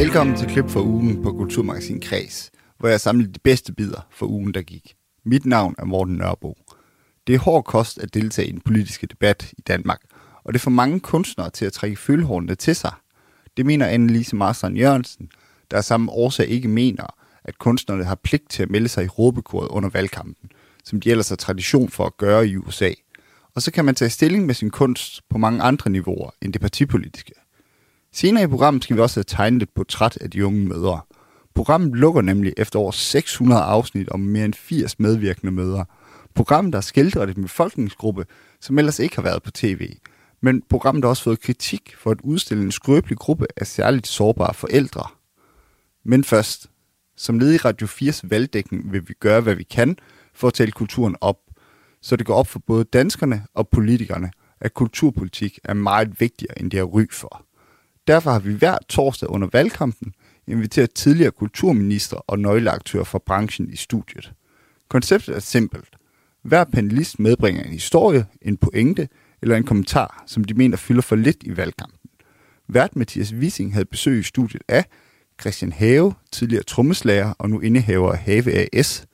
Velkommen til Klip for ugen på Kulturmagasin Kreds, hvor jeg samlede de bedste bidder for ugen, der gik. Mit navn er Morten Nørbo. Det er hård kost at deltage i den politiske debat i Danmark, og det får mange kunstnere til at trække følehornene til sig. Det mener Anne-Lise Marstrand Jørgensen, der af samme årsag ikke mener, at kunstnerne har pligt til at melde sig i råbekoret under valgkampen, som de ellers har tradition for at gøre i USA. Og så kan man tage stilling med sin kunst på mange andre niveauer end det partipolitiske. Senere i programmet skal vi også have tegnet et portræt af de unge mødre. Programmet lukker nemlig efter over 600 afsnit om mere end 80 medvirkende mødre. Programmet der skildret en befolkningsgruppe, som ellers ikke har været på tv. Men programmet har også fået kritik for at udstille en skrøbelig gruppe af særligt sårbare forældre. Men først, som led i Radio 4's valgdækning vil vi gøre, hvad vi kan for at tale kulturen op, så det går op for både danskerne og politikerne, at kulturpolitik er meget vigtigere, end det er ry for. Derfor har vi hver torsdag under valgkampen inviteret tidligere kulturminister og nøgleaktører fra branchen i studiet. Konceptet er simpelt. Hver panelist medbringer en historie, en pointe eller en kommentar, som de mener fylder for lidt i valgkampen. Vært Mathias Wissing havde besøg i studiet af Christian Have, tidligere trommeslager og nu indehaver af Have AS,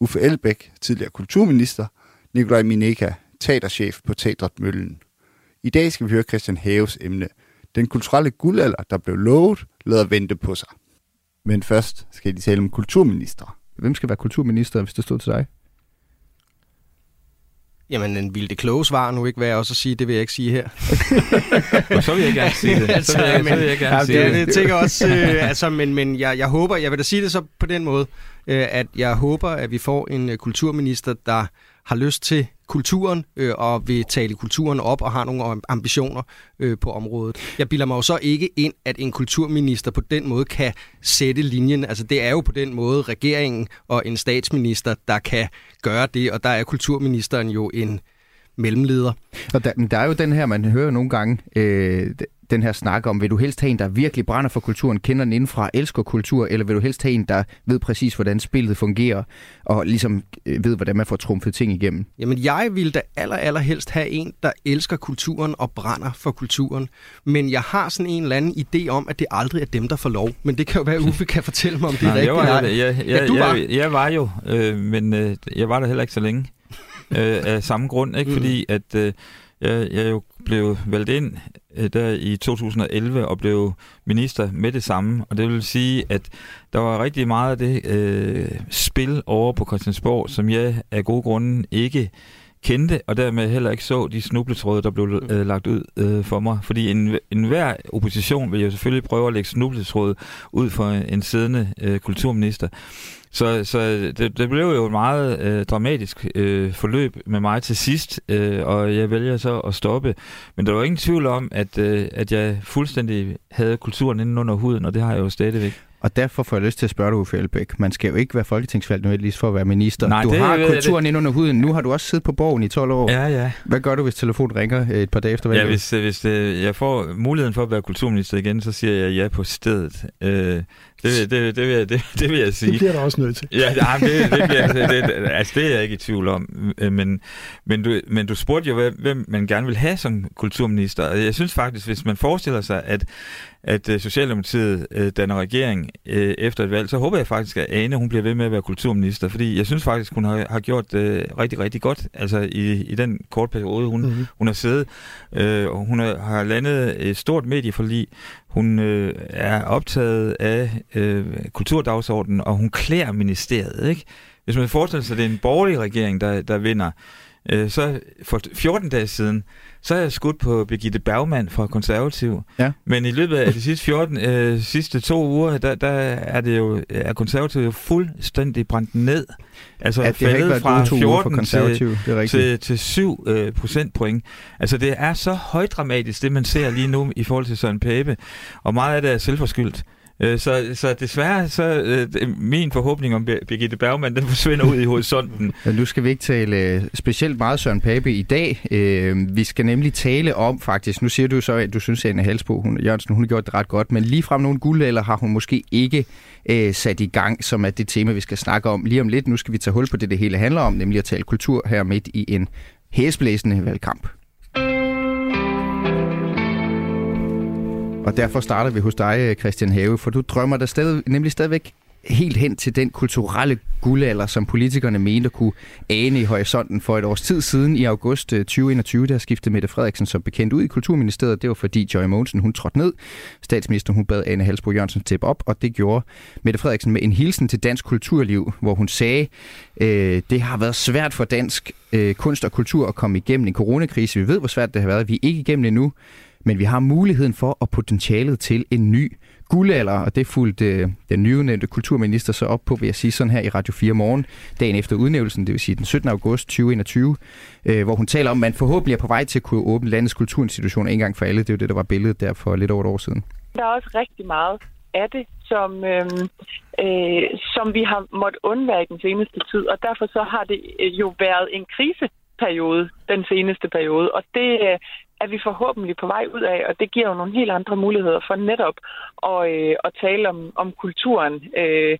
Uffe Elbæk, tidligere kulturminister, Nikolaj Mineka, teaterchef på Teatret Møllen. I dag skal vi høre Christian Haves emne – den kulturelle guldalder, der blev lovet, lader vente på sig. Men først skal de tale om kulturminister. Hvem skal være kulturminister, hvis det stod til dig? Jamen, en ville det kloge svar nu ikke være også at sige, det vil jeg ikke sige her. så vil jeg gerne sige det. altså, så vil jeg, men, så vil jeg gerne ja, sige det. Jeg tænker også, øh, altså, men, men jeg, jeg håber, jeg vil da sige det så på den måde, øh, at jeg håber, at vi får en øh, kulturminister, der har lyst til kulturen øh, og vil tale kulturen op og har nogle ambitioner øh, på området. Jeg bilder mig jo så ikke ind, at en kulturminister på den måde kan sætte linjen. Altså det er jo på den måde regeringen og en statsminister, der kan gøre det, og der er kulturministeren jo en mellemleder. Og der, der er jo den her, man hører nogle gange, øh, den her snak om, vil du helst have en, der virkelig brænder for kulturen, kender den indenfra, elsker kultur, eller vil du helst have en, der ved præcis, hvordan spillet fungerer, og ligesom øh, ved, hvordan man får trumfet ting igennem? Jamen, jeg vil da aller, aller helst have en, der elsker kulturen og brænder for kulturen. Men jeg har sådan en eller anden idé om, at det aldrig er dem, der får lov. Men det kan jo være, at Uffe kan fortælle mig, om det er rigtigt. Jeg var, jeg, jeg, ja, du var. Jeg, jeg var jo, øh, men øh, jeg var der heller ikke så længe. øh, af samme grund, ikke? Mm. Fordi at... Øh, jeg, jeg jo blev valgt ind øh, der i 2011 og blev minister med det samme. Og det vil sige, at der var rigtig meget af det øh, spil over på Christiansborg, som jeg af gode grunde ikke kendte, og dermed heller ikke så de snubletråde, der blev øh, lagt ud øh, for mig. Fordi en, enhver opposition vil jo selvfølgelig prøve at lægge snubletråde ud for en siddende øh, kulturminister. Så, så det, det blev jo et meget øh, dramatisk øh, forløb med mig til sidst, øh, og jeg vælger så at stoppe. Men der var ingen tvivl om, at, øh, at jeg fuldstændig havde kulturen inden under huden, og det har jeg jo stadigvæk. Og derfor får jeg lyst til at spørge dig, Uffe Elbæk. Man skal jo ikke være folketingsvalgt nødvendigvis for at være minister. Nej, du det, har kulturen ind under huden. Nu har du også siddet på borgen i 12 år. Ja, ja. Hvad gør du, hvis telefonen ringer et par dage efter valget? Ja, hvis, hvis øh, jeg får muligheden for at være kulturminister igen, så siger jeg ja på stedet. Øh, det, det, det, vil jeg, det, det vil jeg sige. Det bliver der også nødt til. Ja, nej, det, det, bliver, det, altså, det er jeg ikke i tvivl om. Øh, men, men, du, men du spurgte jo, hvem man gerne vil have som kulturminister. Jeg synes faktisk, hvis man forestiller sig, at, at øh, Socialdemokratiet øh, danner regering efter et valg, så håber jeg faktisk, at Ane hun bliver ved med at være kulturminister. Fordi jeg synes faktisk, hun har, har gjort det rigtig, rigtig godt altså i, i den korte periode, hun, mm-hmm. hun har siddet. hun har landet et stort medieforlig. Hun øh, er optaget af øh, kulturdagsordenen, og hun klæder ministeriet. Ikke? Hvis man forestiller sig, at det er en borgerlig regering, der, der vinder, øh, så for 14 dage siden, så er jeg skudt på Birgitte Bergmann fra Konservativ. Ja. Men i løbet af de sidste 14, øh, sidste to uger, der, der er det jo, er Konservativ jo fuldstændig brændt ned. Altså ja, det faldet fra 14 til, til, til 7 øh, procentpoint. Altså det er så højdramatisk, det man ser lige nu i forhold til Søren Pape. Og meget af det er selvforskyldt. Øh, så, så desværre, så øh, min forhåbning om Birgitte Bergman, den forsvinder ud i horisonten. Nu skal vi ikke tale øh, specielt meget Søren Pape i dag. Øh, vi skal nemlig tale om faktisk, nu siger du så, at du synes, at Anne Halsbo, hun, Jørgensen, hun har gjort det ret godt, men lige frem nogle guld, eller har hun måske ikke øh, sat i gang, som er det tema, vi skal snakke om lige om lidt. Nu skal vi tage hul på det, det hele handler om, nemlig at tale kultur her midt i en hæsblæsende valgkamp. Og derfor starter vi hos dig, Christian Have, for du drømmer der stadig, nemlig stadigvæk helt hen til den kulturelle guldalder, som politikerne mente kunne ane i horisonten for et års tid siden. I august øh, 2021, der skiftede Mette Frederiksen som bekendt ud i Kulturministeriet. Det var fordi Joy Mogensen, hun trådte ned. Statsministeren, hun bad Anne Halsbro Jørgensen tæppe op, og det gjorde Mette Frederiksen med en hilsen til dansk kulturliv, hvor hun sagde, øh, det har været svært for dansk øh, kunst og kultur at komme igennem en coronakrise. Vi ved, hvor svært det har været. Vi er ikke igennem endnu, men vi har muligheden for og potentialet til en ny guldalder, og det fulgte øh, den nyudnævnte kulturminister så op på, vil jeg sige sådan her i Radio 4 morgen, dagen efter udnævnelsen, det vil sige den 17. august 2021, øh, hvor hun taler om, at man forhåbentlig er på vej til at kunne åbne landets kulturinstitutioner en gang for alle. Det er jo det, der var billedet der for lidt over et år siden. Der er også rigtig meget af det, som, øh, øh, som vi har måttet undvære i den seneste tid, og derfor så har det øh, jo været en kriseperiode den seneste periode, og det, øh, er vi forhåbentlig på vej ud af, og det giver jo nogle helt andre muligheder for netop at, øh, at tale om, om kulturen øh,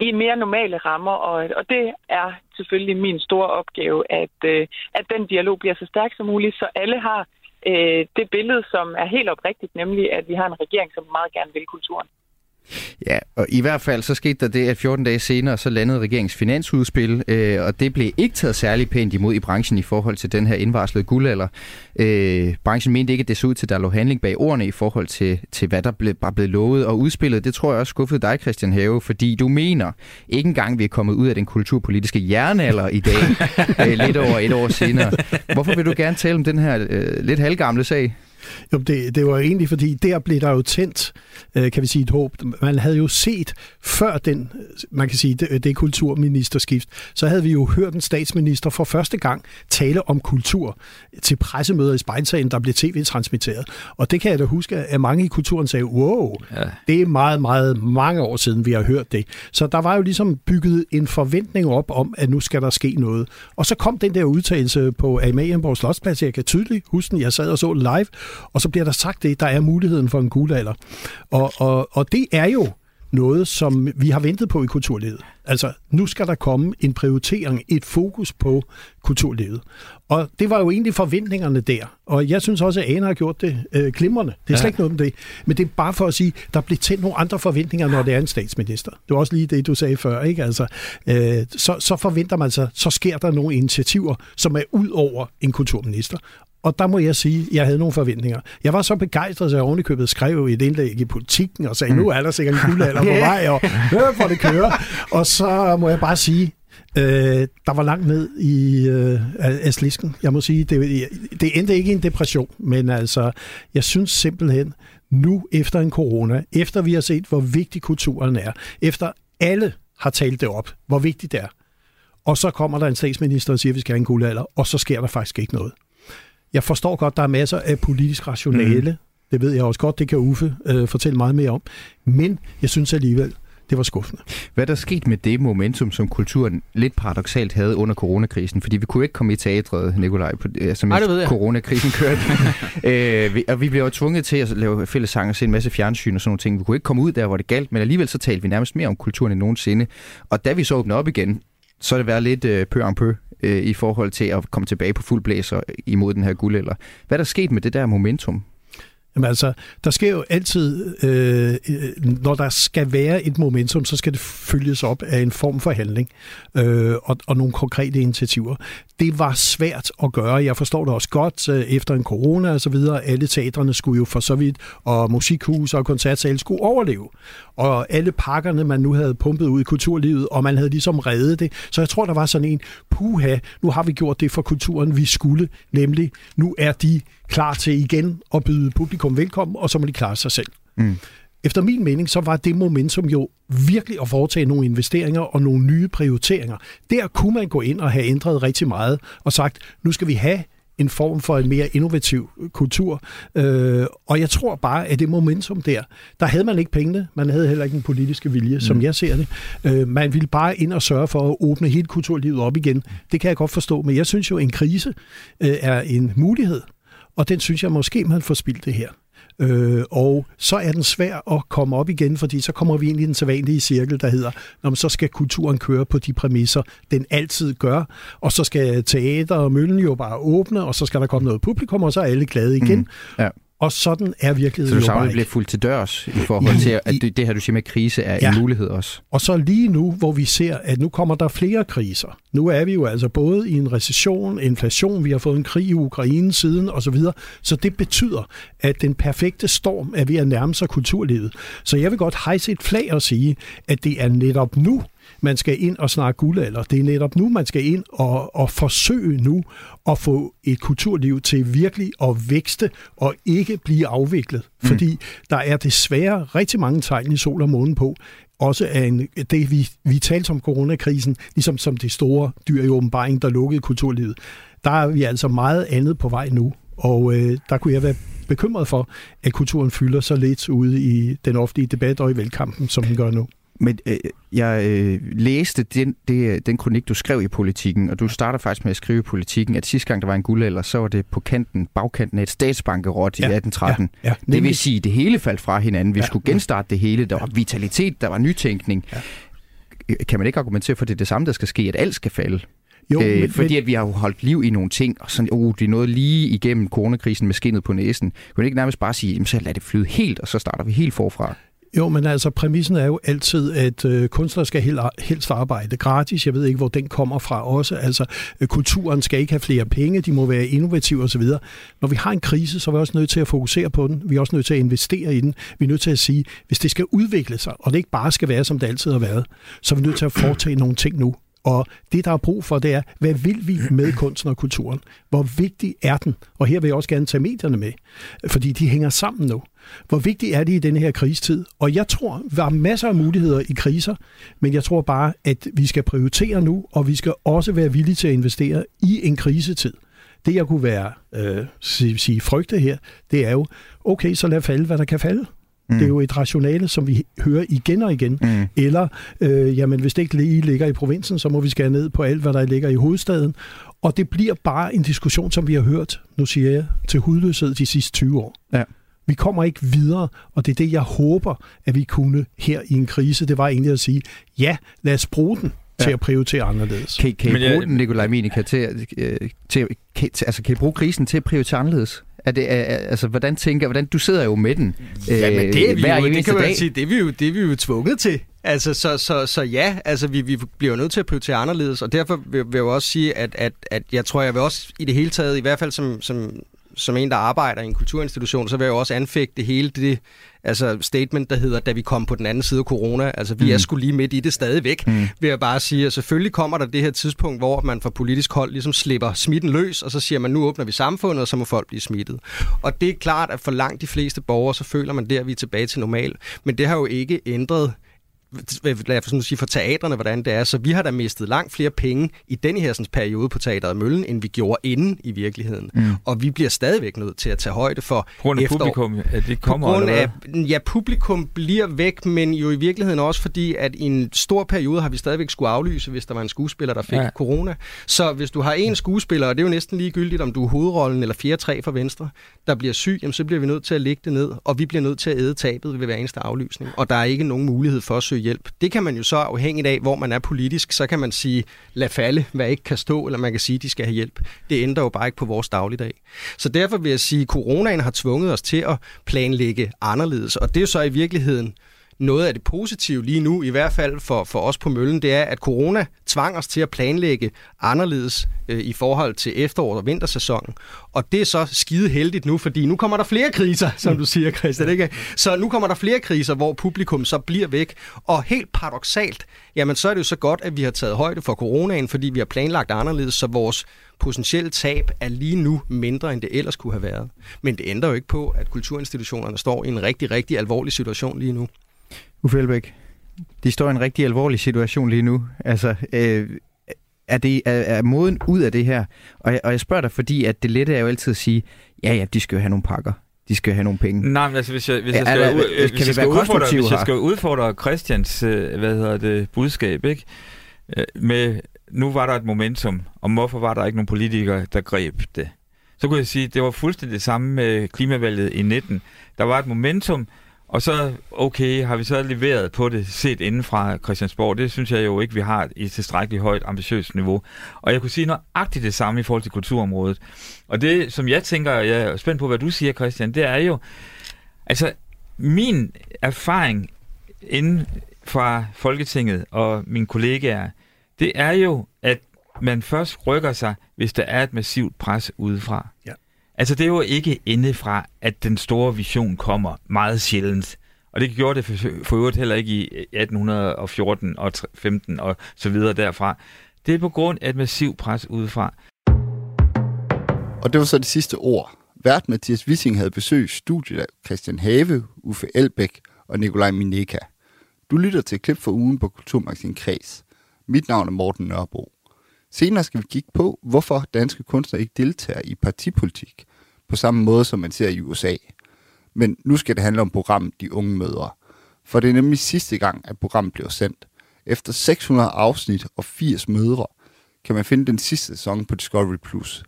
i mere normale rammer, og, og det er selvfølgelig min store opgave, at, øh, at den dialog bliver så stærk som muligt, så alle har øh, det billede, som er helt oprigtigt, nemlig at vi har en regering, som meget gerne vil kulturen. Ja, og i hvert fald så skete der det, at 14 dage senere så landede regeringens finansudspil, øh, og det blev ikke taget særlig pænt imod i branchen i forhold til den her indvarslede guldalder. Øh, branchen mente ikke, at det så ud til, at der lå handling bag ordene i forhold til, til hvad der ble, var blevet lovet og udspillet. Det tror jeg også skuffede dig, Christian Have, fordi du mener, ikke engang vi er kommet ud af den kulturpolitiske jernalder i dag, øh, lidt over et år senere. Hvorfor vil du gerne tale om den her øh, lidt halvgamle sag? Jo, det, det var egentlig, fordi der blev der jo tændt, øh, kan vi sige, et håb. Man havde jo set før den, man kan sige, det, det kulturministerskift, så havde vi jo hørt en statsminister for første gang tale om kultur til pressemøder i spejlsagen, der blev tv-transmitteret. Og det kan jeg da huske, at mange i kulturen sagde, wow, ja. det er meget, meget mange år siden, vi har hørt det. Så der var jo ligesom bygget en forventning op om, at nu skal der ske noget. Og så kom den der udtalelse på Amalienborg Slotsplads, jeg kan tydeligt huske den, jeg sad og så live, og så bliver der sagt det, der er muligheden for en guldalder. Og, og, og det er jo noget, som vi har ventet på i kulturlivet. Altså, nu skal der komme en prioritering, et fokus på kulturlivet. Og det var jo egentlig forventningerne der. Og jeg synes også, at Ane har gjort det øh, glimrende. Det er slet ikke noget om det. Men det er bare for at sige, der bliver tændt nogle andre forventninger, når det er en statsminister. Det var også lige det, du sagde før. Ikke? Altså, øh, så, så forventer man sig, så sker der nogle initiativer, som er ud over en kulturminister. Og der må jeg sige, at jeg havde nogle forventninger. Jeg var så begejstret, at jeg ovenikøbet skrev et indlæg i politikken og sagde, mm. nu er der sikkert en guldalder på vej, og hør for det kører. Og så må jeg bare sige, Øh, der var langt ned i øh, af slisken. Jeg må sige, det, det endte ikke i en depression, men altså, jeg synes simpelthen, nu efter en corona, efter vi har set, hvor vigtig kulturen er, efter alle har talt det op, hvor vigtigt det er, og så kommer der en statsminister og siger, at vi skal have en guldalder, og så sker der faktisk ikke noget. Jeg forstår godt, der er masser af politisk rationale. Mm. Det ved jeg også godt, det kan Uffe øh, fortælle meget mere om. Men jeg synes alligevel, det var skuffende. Hvad der sket med det momentum, som kulturen lidt paradoxalt havde under coronakrisen? Fordi vi kunne ikke komme i teatret, Nikolaj, på, altså mens coronakrisen kørte. øh, vi, og vi blev jo tvunget til at lave fællesang og se en masse fjernsyn og sådan nogle ting. Vi kunne ikke komme ud der, hvor det galt, men alligevel så talte vi nærmest mere om kulturen end nogensinde. Og da vi så åbnede op igen, så er det været lidt øh, pø en pø øh, i forhold til at komme tilbage på fuld blæser imod den her guldælder. Hvad er der sket med det der momentum? Jamen altså, der sker jo altid, øh, øh, når der skal være et momentum, så skal det følges op af en form for handling øh, og, og nogle konkrete initiativer. Det var svært at gøre. Jeg forstår det også godt øh, efter en corona og så videre. Alle teatrene skulle jo for så vidt, og musikhus og koncertsale skulle overleve. Og alle pakkerne, man nu havde pumpet ud i kulturlivet, og man havde ligesom reddet det. Så jeg tror, der var sådan en, puha, nu har vi gjort det for kulturen, vi skulle. Nemlig, nu er de klar til igen at byde publikum velkommen, og så må de klare sig selv. Mm. Efter min mening, så var det momentum jo virkelig at foretage nogle investeringer og nogle nye prioriteringer. Der kunne man gå ind og have ændret rigtig meget og sagt, nu skal vi have en form for en mere innovativ kultur. Øh, og jeg tror bare, at det momentum der, der havde man ikke pengene, man havde heller ikke den politiske vilje, mm. som jeg ser det. Øh, man ville bare ind og sørge for at åbne hele kulturlivet op igen. Det kan jeg godt forstå, men jeg synes jo, at en krise øh, er en mulighed, og den synes jeg måske, man får spildt det her. Øh, og så er den svær at komme op igen, fordi så kommer vi ind i den sædvanlige cirkel, der hedder, når så skal kulturen køre på de præmisser, den altid gør, og så skal teater og møllen jo bare åbne, og så skal der komme noget publikum, og så er alle glade igen. Mm. Ja. Og sådan er Så virkeligheden du jo bare savner bliver fuldt til dørs i forhold til, at det, det her, du siger med krise, er Ja. en mulighed også. Og så lige nu, hvor vi ser, at nu kommer der flere kriser. Nu er vi jo altså både i en recession, inflation, vi har fået en krig i Ukraine siden osv. Så det betyder, at den perfekte storm er ved at nærme sig kulturlivet. Så jeg vil godt hejse et flag og sige, at det er netop nu, man skal ind og snakke guldalder. Det er netop nu, man skal ind og, og forsøge nu at få et kulturliv til virkelig at vækste og ikke blive afviklet. Mm. Fordi der er desværre rigtig mange tegn i sol og månen på, også af en, det, vi, vi talte om coronakrisen, ligesom som det store dyr i åbenbaring, der lukkede kulturlivet. Der er vi altså meget andet på vej nu, og øh, der kunne jeg være bekymret for, at kulturen fylder så lidt ude i den offentlige debat og i valgkampen, som den gør nu. Men øh, jeg øh, læste den, det, den kronik, du skrev i Politikken, og du starter faktisk med at skrive i Politikken, at sidste gang der var en guldalder, så var det på kanten, bagkanten af et statsbankerot i Ja, 1813. Ja, ja, Det vil sige, at det hele faldt fra hinanden. Vi Ja. skulle genstarte det hele. Der var vitalitet, der var nytænkning. Ja. Kan man ikke argumentere for, at det er det samme, der skal ske, at alt skal falde? Jo, øh, men, fordi at vi har holdt liv i nogle ting, og sådan, oh, det er noget lige igennem coronakrisen med skinnet på næsen. Man ikke nærmest bare sige, jamen, så lad det flyde helt, og så starter vi helt forfra? Jo, men altså præmissen er jo altid, at øh, kunstnere skal hel, helst arbejde gratis. Jeg ved ikke, hvor den kommer fra også. Altså, øh, kulturen skal ikke have flere penge, de må være innovative osv. Når vi har en krise, så er vi også nødt til at fokusere på den. Vi er også nødt til at investere i den. Vi er nødt til at sige, hvis det skal udvikle sig, og det ikke bare skal være, som det altid har været, så er vi nødt til at foretage nogle ting nu. Og det, der er brug for, det er, hvad vil vi med kunsten og kulturen? Hvor vigtig er den? Og her vil jeg også gerne tage medierne med, fordi de hænger sammen nu. Hvor vigtigt er det i denne her krigstid? Og jeg tror, der er masser af muligheder i kriser, men jeg tror bare, at vi skal prioritere nu, og vi skal også være villige til at investere i en krisetid. Det, jeg kunne være øh, sige, sige frygte her, det er jo, okay, så lad falde, hvad der kan falde. Mm. Det er jo et rationale, som vi hører igen og igen. Mm. Eller, øh, jamen, hvis det ikke lige ligger i provinsen, så må vi skære ned på alt, hvad der ligger i hovedstaden. Og det bliver bare en diskussion, som vi har hørt, nu siger jeg, til hudløshed de sidste 20 år. Ja. Vi kommer ikke videre, og det er det, jeg håber, at vi kunne her i en krise. Det var egentlig at sige, ja, lad os bruge den til Ja. at prioritere anderledes. Kan, kan I Men jeg- bruge den, Nikolaj Minika, til, øh, til, kan, til, altså, kan I bruge krisen til at prioritere anderledes? Er det, er, altså, hvordan tænker, hvordan, du sidder jo med den øh, Ja, men det er vi hver jo, det kan man dag. sige, det er vi jo, det er vi jo tvunget til. Altså, så, så, så ja, altså, vi, vi bliver nødt til at prioritere anderledes, og derfor vil, vil jeg jo også sige, at, at, at jeg tror, jeg vil også i det hele taget, i hvert fald som, som, som en, der arbejder i en kulturinstitution, så vil jeg jo også anfægte hele det altså statement, der hedder, da vi kom på den anden side af corona. Altså, vi mm. er sgu lige midt i det stadigvæk, mm. vil jeg bare sige. Og selvfølgelig kommer der det her tidspunkt, hvor man fra politisk hold ligesom slipper smitten løs, og så siger man, nu åbner vi samfundet, og så må folk blive smittet. Og det er klart, at for langt de fleste borgere, så føler man der, at vi er tilbage til normal. Men det har jo ikke ændret lad os sådan sige, for teatrene, hvordan det er. Så vi har da mistet langt flere penge i den her sådan, periode på Teateret Møllen, end vi gjorde inden i virkeligheden. Mm. Og vi bliver stadigvæk nødt til at tage højde for På grund af efterår. publikum, at det kommer, På grund af, ja, publikum bliver væk, men jo i virkeligheden også fordi, at i en stor periode har vi stadigvæk skulle aflyse, hvis der var en skuespiller, der fik ja. corona. Så hvis du har en skuespiller, og det er jo næsten ligegyldigt, om du er hovedrollen eller 4-3 for Venstre, der bliver syg, jamen, så bliver vi nødt til at lægge det ned, og vi bliver nødt til at æde tabet ved hver eneste aflysning. Og der er ikke nogen mulighed for at søge hjælp. Det kan man jo så afhængigt af, hvor man er politisk, så kan man sige, lad falde, hvad ikke kan stå, eller man kan sige, de skal have hjælp. Det ændrer jo bare ikke på vores dagligdag. Så derfor vil jeg sige, at coronaen har tvunget os til at planlægge anderledes, og det er jo så i virkeligheden noget af det positive lige nu, i hvert fald for, for os på Møllen, det er, at corona tvang os til at planlægge anderledes øh, i forhold til efterår- og vintersæsonen. Og det er så skide heldigt nu, fordi nu kommer der flere kriser, som du siger, Christian. Ikke? Så nu kommer der flere kriser, hvor publikum så bliver væk. Og helt paradoxalt, jamen så er det jo så godt, at vi har taget højde for coronaen, fordi vi har planlagt anderledes, så vores potentielle tab er lige nu mindre, end det ellers kunne have været. Men det ændrer jo ikke på, at kulturinstitutionerne står i en rigtig, rigtig alvorlig situation lige nu. Uffe Elbæk, de står i en rigtig alvorlig situation lige nu. Altså, øh, er, det, er, er moden ud af det her? Og jeg, og jeg spørger dig, fordi at det lette er jo altid at sige, ja, ja, de skal jo have nogle pakker. De skal jo have nogle penge. Nej, men altså, hvis jeg, hvis jeg skal, ud- kan hvis vi jeg skal, udfordre, hvis jeg skal udfordre Christians, øh, hvad hedder det, budskab, ikke? Øh, Med, nu var der et momentum, og hvorfor var der ikke nogen politikere, der greb det? Så kunne jeg sige, det var fuldstændig det samme med klimavalget i 19. Der var et momentum, og så, okay, har vi så leveret på det set inden fra Christiansborg? Det synes jeg jo ikke, vi har i tilstrækkeligt højt ambitiøst niveau. Og jeg kunne sige nøjagtigt det samme i forhold til kulturområdet. Og det, som jeg tænker, jeg er spændt på, hvad du siger, Christian, det er jo, altså, min erfaring inden fra Folketinget og mine kollegaer, det er jo, at man først rykker sig, hvis der er et massivt pres udefra. Ja. Altså, det er jo ikke indefra, at den store vision kommer meget sjældent. Og det gjorde det for, for øvrigt heller ikke i øh, 1814 og 15 og så videre derfra. Det er på grund af et massivt pres udefra. Og det var så det sidste ord. Vært Mathias Wissing havde besøgt studiet af Christian Have, Uffe Elbæk og Nikolaj Mineka. Du lytter til et klip for ugen på Kulturmagasin Kreds. Mit navn er Morten Nørbo. Senere skal vi kigge på, hvorfor danske kunstnere ikke deltager i partipolitik, på samme måde som man ser i USA. Men nu skal det handle om programmet De Unge Mødre. For det er nemlig sidste gang, at programmet bliver sendt. Efter 600 afsnit og 80 mødre, kan man finde den sidste sæson på Discovery+. Plus.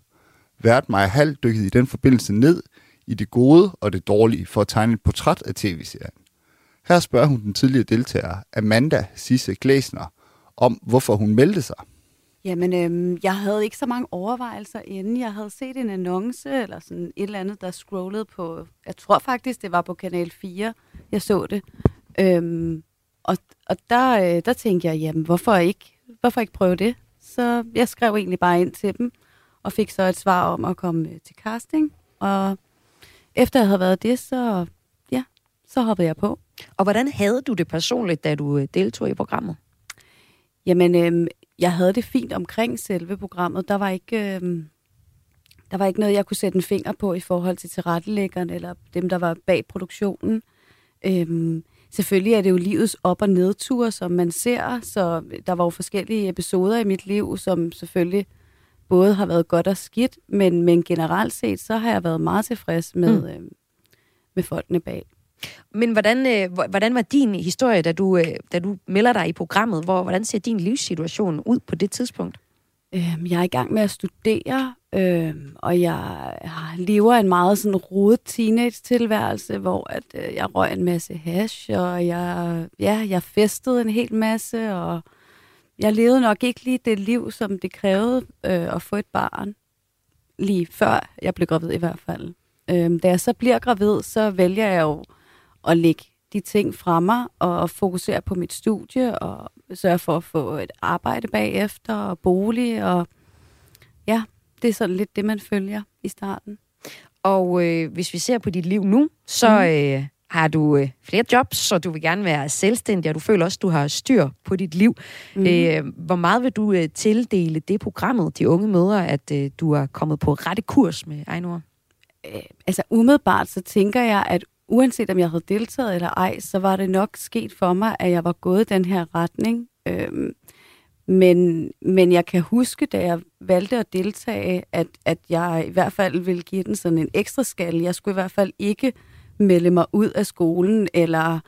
Vært Maja Hall dykkede i den forbindelse ned i det gode og det dårlige for at tegne et portræt af tv-serien. Her spørger hun den tidligere deltager, Amanda Sisse Glæsner, om hvorfor hun meldte sig. Jamen, øhm, jeg havde ikke så mange overvejelser inden. Jeg havde set en annonce, eller sådan et eller andet, der scrollede på, jeg tror faktisk, det var på Kanal 4, jeg så det. Øhm, og og der, øh, der tænkte jeg, jamen, hvorfor ikke, hvorfor ikke prøve det? Så jeg skrev egentlig bare ind til dem, og fik så et svar om at komme øh, til casting. Og efter jeg havde været det, så, ja, så hoppede jeg på. Og hvordan havde du det personligt, da du øh, deltog i programmet? Jamen, øhm, jeg havde det fint omkring selve programmet. Der var ikke, øhm, der var ikke noget, jeg kunne sætte en finger på i forhold til tilrettelæggerne eller dem, der var bag produktionen. Øhm, selvfølgelig er det jo livets op- og nedture, som man ser, så der var jo forskellige episoder i mit liv, som selvfølgelig både har været godt og skidt, men, men generelt set, så har jeg været meget tilfreds med, mm. øhm, med folkene bag. Men hvordan, øh, hvordan var din historie, da du, øh, da du melder dig i programmet? Hvor, hvordan ser din livssituation ud på det tidspunkt? Øhm, jeg er i gang med at studere, øh, og jeg har- lever en meget sådan rodet teenage-tilværelse, hvor at, øh, jeg røg en masse hash, og jeg, ja, jeg festede en hel masse, og jeg levede nok ikke lige det liv, som det krævede øh, at få et barn, lige før jeg blev gravid i hvert fald. Øhm, da jeg så bliver gravid, så vælger jeg jo at lægge de ting fra mig, og fokusere på mit studie, og sørge for at få et arbejde bagefter, og bolig, og ja, det er sådan lidt det, man følger i starten. Og øh, hvis vi ser på dit liv nu, så Mhm. øh, har du øh, flere jobs, så du vil gerne være selvstændig, og du føler også, at du har styr på dit liv. Mm. Øh, hvor meget vil du øh, tildele det programmet, de unge mødre, at øh, du er kommet på rette kurs med egne ord? øh, altså umiddelbart, så tænker jeg, at uanset om jeg havde deltaget eller ej, så var det nok sket for mig, at jeg var gået den her retning. Øhm, men, men jeg kan huske, da jeg valgte at deltage, at, at jeg i hvert fald ville give den sådan en ekstra skal. Jeg skulle i hvert fald ikke melde mig ud af skolen, eller...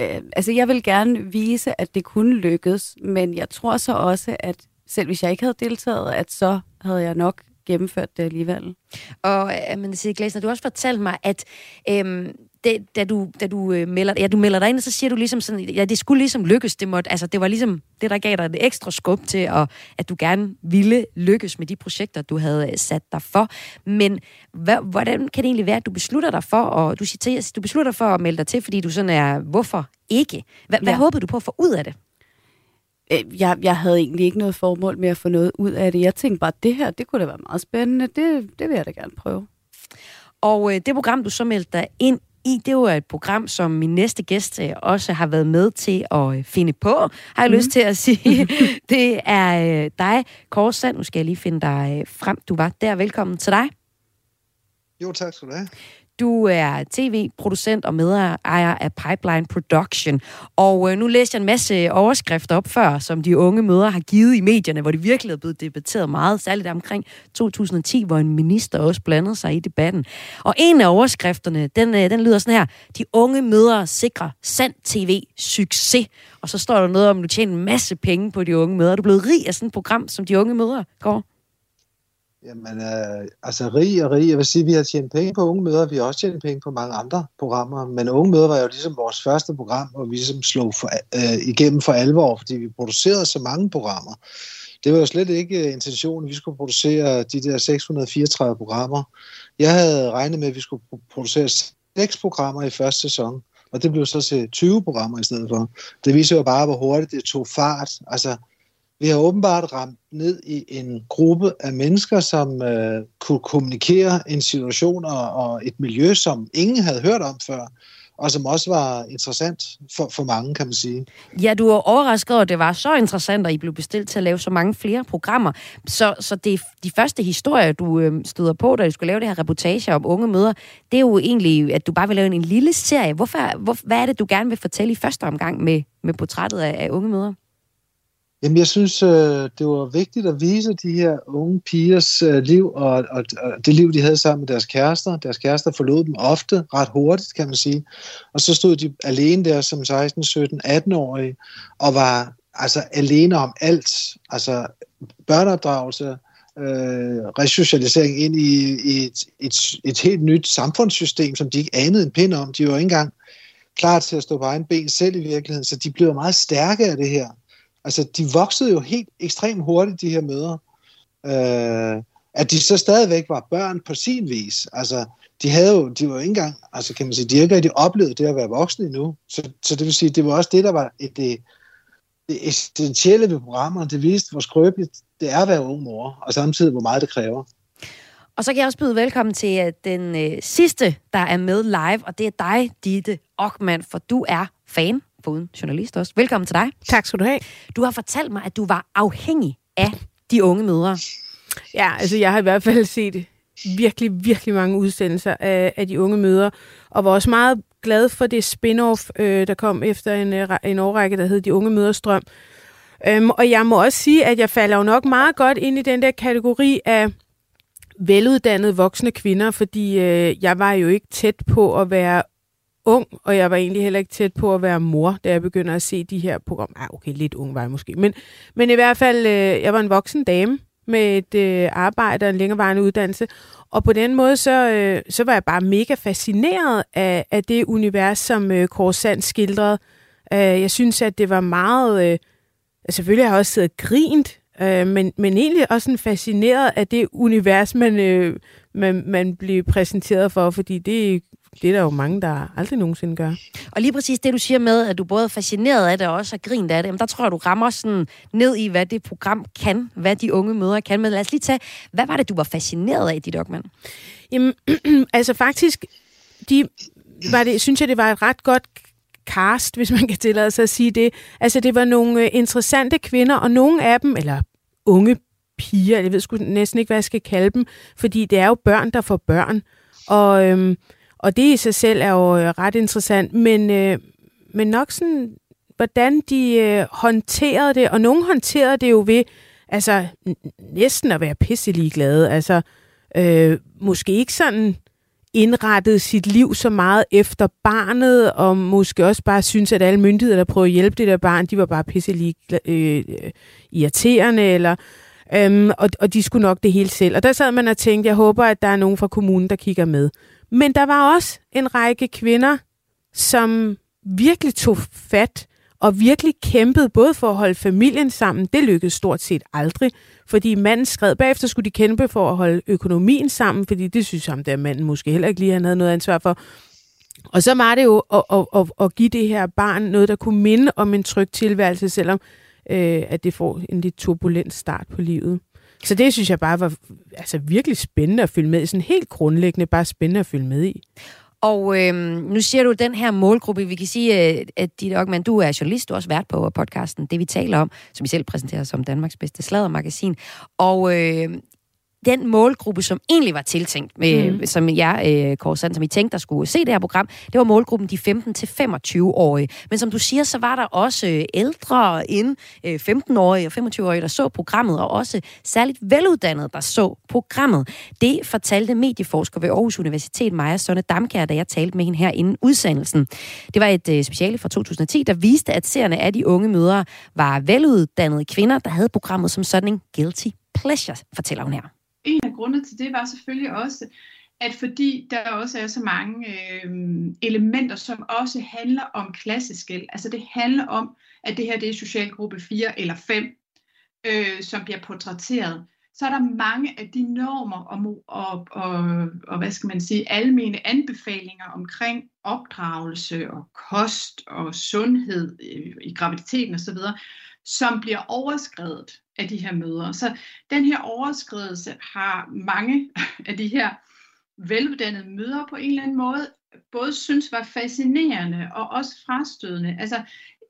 Øh, altså, jeg vil gerne vise, at det kunne lykkes, men jeg tror så også, at selv hvis jeg ikke havde deltaget, at så havde jeg nok gennemført det alligevel. Og øh, men Glæsner, du har også fortalt mig, at øhm, det, da du, da du, øh, melder, ja, du melder dig ind, så siger du ligesom sådan, ja, det skulle ligesom lykkes. Det, måtte, altså, det var ligesom det, der gav dig et ekstra skub til, at, at du gerne ville lykkes med de projekter, du havde øh, sat dig for. Men hvad, hvordan kan det egentlig være, at du beslutter dig for, og du, til, du beslutter dig for at melde dig til, fordi du sådan er, hvorfor ikke? Hvad, ja. hvad Ja. håbede du på at få ud af det? Øh, jeg, jeg havde egentlig ikke noget formål med at få noget ud af det. Jeg tænkte bare, at det her, det kunne da være meget spændende. Det, det vil jeg da gerne prøve. Og øh, det program, du så meldte dig ind i, det var et program, som min næste gæst øh, også har været med til at øh, finde på, har jeg mm. lyst til at sige. det er øh, dig, Kåre Sand. Nu skal jeg lige finde dig frem. Du var der. Velkommen til dig. Jo, tak skal du have. Du er tv-producent og medejer af Pipeline Production. Og øh, nu læste jeg en masse overskrifter op før, som de unge mødre har givet i medierne, hvor det virkelig er blevet debatteret meget, særligt omkring 2010, hvor en minister også blandede sig i debatten. Og en af overskrifterne, den, øh, den lyder sådan her. De unge mødre sikrer sand tv-succes. Og så står der noget om, at du tjener en masse penge på de unge mødre. Er blevet rig af sådan et program som de unge mødre, går? Jamen, øh, altså rig og rig. Jeg vil sige, at vi har tjent penge på unge møder, vi har også tjent penge på mange andre programmer, men unge møder var jo ligesom vores første program, hvor vi ligesom slog for, øh, igennem for alvor, fordi vi producerede så mange programmer. Det var jo slet ikke øh, intentionen, at vi skulle producere de der 634 programmer. Jeg havde regnet med, at vi skulle producere seks programmer i første sæson, og det blev så til 20 programmer i stedet for. Det viser jo bare, hvor hurtigt det tog fart. Altså, vi har åbenbart ramt ned i en gruppe af mennesker, som øh, kunne kommunikere en situation og, og et miljø, som ingen havde hørt om før og som også var interessant for, for mange, kan man sige. Ja, du er overrasket over, at det var så interessant, at I blev bestilt til at lave så mange flere programmer. Så, så det, de første historier, du øh, støder på, da du skulle lave det her reportage om unge møder, det er jo egentlig, at du bare vil lave en, en lille serie. Hvorfor, hvor, hvad er det, du gerne vil fortælle i første omgang med, med portrættet af, af unge møder? Jamen, jeg synes, øh, det var vigtigt at vise de her unge pigers øh, liv, og, og, og det liv, de havde sammen med deres kærester. Deres kærester forlod dem ofte, ret hurtigt, kan man sige. Og så stod de alene der som 16, 17, 18-årige, og var altså alene om alt. Altså børneopdragelse, øh, resocialisering ind i, i et, et, et helt nyt samfundssystem, som de ikke anede en pind om. De var ikke engang klar til at stå på egen ben selv i virkeligheden, så de blev meget stærke af det her. Altså, de voksede jo helt ekstremt hurtigt, de her møder. Øh, at de så stadigvæk var børn på sin vis. Altså, de havde jo, de var jo ikke engang, altså kan man sige, de har ikke rigtig oplevet det at være voksne endnu. Så, så det vil sige, det var også det, der var et, det, det essentielle ved programmerne. Det viste, hvor skrøbeligt det er at være ung mor, og samtidig, hvor meget det kræver. Og så kan jeg også byde velkommen til øh, den øh, sidste, der er med live, og det er dig, Ditte Ockmann, for du er fan foruden journalist også. Velkommen til dig. Tak skal du have. Du har fortalt mig, at du var afhængig af de unge mødre. Ja, altså jeg har i hvert fald set virkelig, virkelig mange udsendelser af, af de unge mødre, og var også meget glad for det spin-off, øh, der kom efter en, øh, en årrække, der hed De Unge Mødres Strøm. Øhm, og jeg må også sige, at jeg falder jo nok meget godt ind i den der kategori af veluddannede voksne kvinder, fordi øh, jeg var jo ikke tæt på at være ung, og jeg var egentlig heller ikke tæt på at være mor, da jeg begynder at se de her programmer. Ah, okay, lidt ung var jeg måske. Men, men i hvert fald, øh, jeg var en voksen dame med et øh, arbejde og en længerevarende uddannelse. Og på den måde, så, øh, så var jeg bare mega fascineret af, af det univers, som øh, Korsand skildrede. Øh, jeg synes, at det var meget... Øh, altså, selvfølgelig har jeg også siddet grint, øh, men, men egentlig også sådan fascineret af det univers, man, øh, man, man blev præsenteret for, fordi det det er der jo mange, der aldrig nogensinde gør. Og lige præcis det, du siger med, at du både er fascineret af det og også har grint af det, jamen der tror jeg, du rammer sådan ned i, hvad det program kan, hvad de unge mødre kan. Men lad os lige tage, hvad var det, du var fascineret af, dit Dogman? Jamen, altså faktisk, de, var det, synes jeg, det var et ret godt cast, hvis man kan tillade sig at sige det. Altså, det var nogle øh, interessante kvinder, og nogle af dem, eller unge piger, jeg ved sgu næsten ikke, hvad jeg skal kalde dem, fordi det er jo børn, der får børn. Og øhm, og det i sig selv er jo øh, ret interessant, men, øh, men nok sådan, hvordan de øh, håndterede det, og nogen håndterede det jo ved, altså næsten at være pisselig glade, altså øh, måske ikke sådan indrettet sit liv så meget efter barnet, og måske også bare synes, at alle myndigheder, der prøver at hjælpe det der barn, de var bare pisselig øh, irriterende, eller Øhm, og, og de skulle nok det hele selv. Og der sad man og tænkte, jeg håber, at der er nogen fra kommunen, der kigger med. Men der var også en række kvinder, som virkelig tog fat og virkelig kæmpede både for at holde familien sammen. Det lykkedes stort set aldrig, fordi manden skred bagefter skulle de kæmpe for at holde økonomien sammen, fordi det synes ham der manden måske heller ikke lige, han havde noget ansvar for. Og så var det jo at, at, at, at give det her barn noget, der kunne minde om en tryg tilværelse, selvom øh, at det får en lidt turbulent start på livet. Så det synes jeg bare var altså, virkelig spændende at følge med i. Sådan helt grundlæggende bare spændende at følge med i. Og øh, nu siger du den her målgruppe, vi kan sige, øh, at dit Ockmann, du er journalist, du har også været på podcasten, det vi taler om, som vi selv præsenterer som Danmarks bedste sladdermagasin. Og øh, den målgruppe, som egentlig var tiltænkt, med, mm. som jeg, øh, Korsand, som I tænkte, der skulle se det her program, det var målgruppen de 15-25-årige. Men som du siger, så var der også øh, ældre end øh, 15-årige og 25-årige, der så programmet, og også særligt veluddannede, der så programmet. Det fortalte medieforsker ved Aarhus Universitet, Maja Sonne Damkær, da jeg talte med hende her inden udsendelsen. Det var et øh, speciale fra 2010, der viste, at seerne af de unge mødre var veluddannede kvinder, der havde programmet som sådan en guilty pleasure, fortæller hun her en af grundene til det var selvfølgelig også, at fordi der også er så mange øh, elementer, som også handler om klasseskæld. Altså det handler om, at det her det er socialgruppe 4 eller 5, øh, som bliver portrætteret så er der mange af de normer og, og, og, og hvad skal man sige, almene anbefalinger omkring opdragelse og kost og sundhed i, i graviditeten osv., som bliver overskrevet af de her møder. Så den her overskridelse har mange af de her veluddannede møder på en eller anden måde både synes var fascinerende og også frastødende. Altså,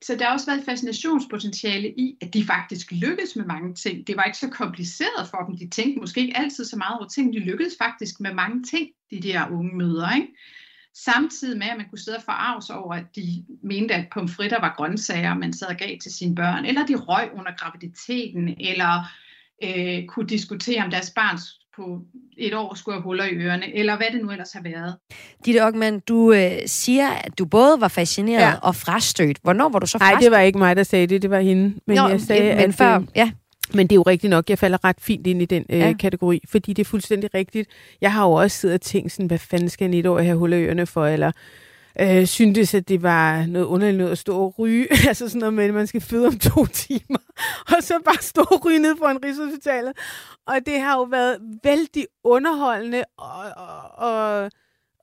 så der har også været fascinationspotentiale i, at de faktisk lykkedes med mange ting. Det var ikke så kompliceret for dem. De tænkte måske ikke altid så meget over ting. De lykkedes faktisk med mange ting, de der unge møder. Ikke? Samtidig med, at man kunne sidde og forarve sig over, at de mente, at pomfritter var grøntsager, man sad og gav til sine børn, eller de røg under graviditeten, eller øh, kunne diskutere, om deres barns på et år skulle have huller i ørerne, eller hvad det nu ellers har været. Ditte Ockmann, du øh, siger, at du både var fascineret ja. og frastødt. Hvornår var du så frastødt? Nej, det var ikke mig, der sagde det, det var hende. Men Nå, jeg sagde, men at, før, ja. Men det er jo rigtigt nok, jeg falder ret fint ind i den øh, Ja. kategori, fordi det er fuldstændig rigtigt. Jeg har jo også siddet og tænkt sådan, hvad fanden skal en etårig have huller i ørerne for, eller øh, syntes, at det var noget underligt noget at stå og ryge, altså sådan noget med, at man skal føde om to timer, og så bare stå og ryge ned foran Rigshospitalet. Og det har jo været vældig underholdende, og, og, og,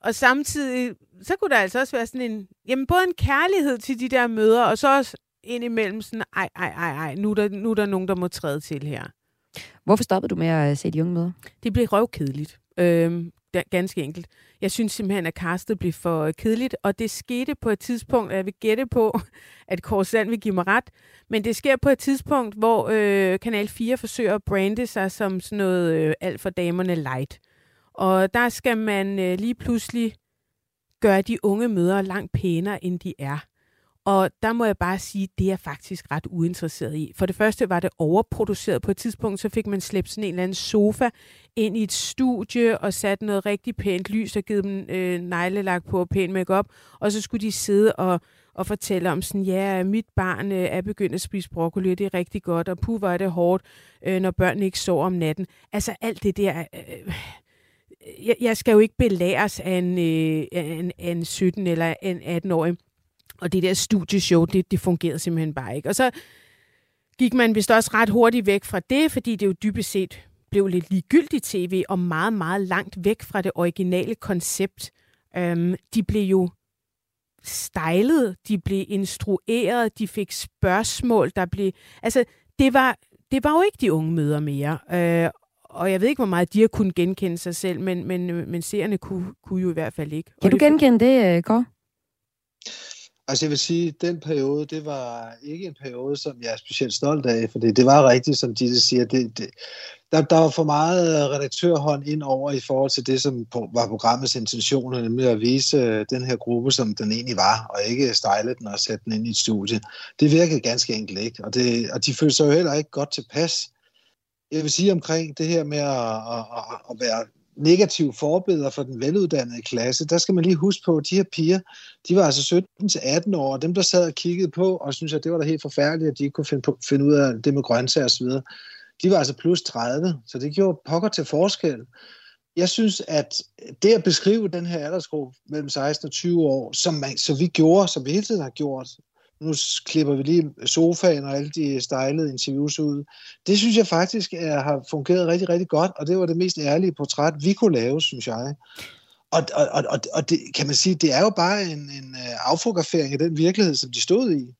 og samtidig, så kunne der altså også være sådan en, jamen både en kærlighed til de der møder, og så også indimellem sådan, ej, ej, ej, ej, nu er der, nu er der nogen, der må træde til her. Hvorfor stoppede du med at se de unge møder? Det blev røvkedeligt. Øhm, ganske enkelt. Jeg synes simpelthen, at castet blev for kedeligt, og det skete på et tidspunkt, og jeg vil gætte på, at Korsand vil give mig ret, men det sker på et tidspunkt, hvor øh, Kanal 4 forsøger at brande sig som sådan noget øh, alt for damerne light. Og der skal man øh, lige pludselig gøre de unge mødre langt pænere, end de er. Og der må jeg bare sige, det er jeg faktisk ret uinteresseret i. For det første var det overproduceret. På et tidspunkt, så fik man slæbt sådan en eller anden sofa ind i et studie og sat noget rigtig pænt lys og givet dem øh, neglelak på og pænt makeup Og så skulle de sidde og, og fortælle om sådan, ja, mit barn øh, er begyndt at spise broccoli, og det er rigtig godt, og puh, hvor er det hårdt, øh, når børn ikke sover om natten. Altså alt det der... Øh, øh, jeg, jeg skal jo ikke belæres af en, øh, af en, af en 17 eller en 18-årig. Og det der studieshow, det, det fungerede simpelthen bare ikke. Og så gik man vist også ret hurtigt væk fra det, fordi det jo dybest set blev lidt ligegyldigt tv, og meget, meget langt væk fra det originale koncept. Øhm, de blev jo stylet, de blev instrueret, de fik spørgsmål, der blev... Altså, det var, det var jo ikke de unge møder mere. Øh, og jeg ved ikke, hvor meget de har kunnet genkende sig selv, men, men, men seerne kunne, kunne jo i hvert fald ikke. Kan Og du det- genkende det, øh, Kåre? Altså jeg vil sige, at den periode, det var ikke en periode, som jeg er specielt stolt af, for det var rigtigt, som de siger. Det, det, der, der var for meget redaktørhånd ind over i forhold til det, som på, var programmets intention, nemlig at vise øh, den her gruppe, som den egentlig var, og ikke style den og sætte den ind i et studie. Det virkede ganske enkelt ikke, og, det, og de følte sig jo heller ikke godt tilpas. Jeg vil sige omkring det her med at, at, at være negative forbilleder for den veluddannede klasse, der skal man lige huske på, at de her piger, de var altså 17-18 år, og dem, der sad og kiggede på, og synes at det var da helt forfærdeligt, at de ikke kunne finde, på, finde ud af det med grøntsager osv., de var altså plus 30, så det gjorde pokker til forskel. Jeg synes, at det at beskrive den her aldersgruppe mellem 16 og 20 år, som, man, som vi gjorde, som vi hele tiden har gjort, nu klipper vi lige sofaen og alle de stejlede interviews ud. Det synes jeg faktisk er, har fungeret rigtig, rigtig godt, og det var det mest ærlige portræt, vi kunne lave, synes jeg. Og, og, og, og, det kan man sige, det er jo bare en, en øh, affotografering af den virkelighed, som de stod i.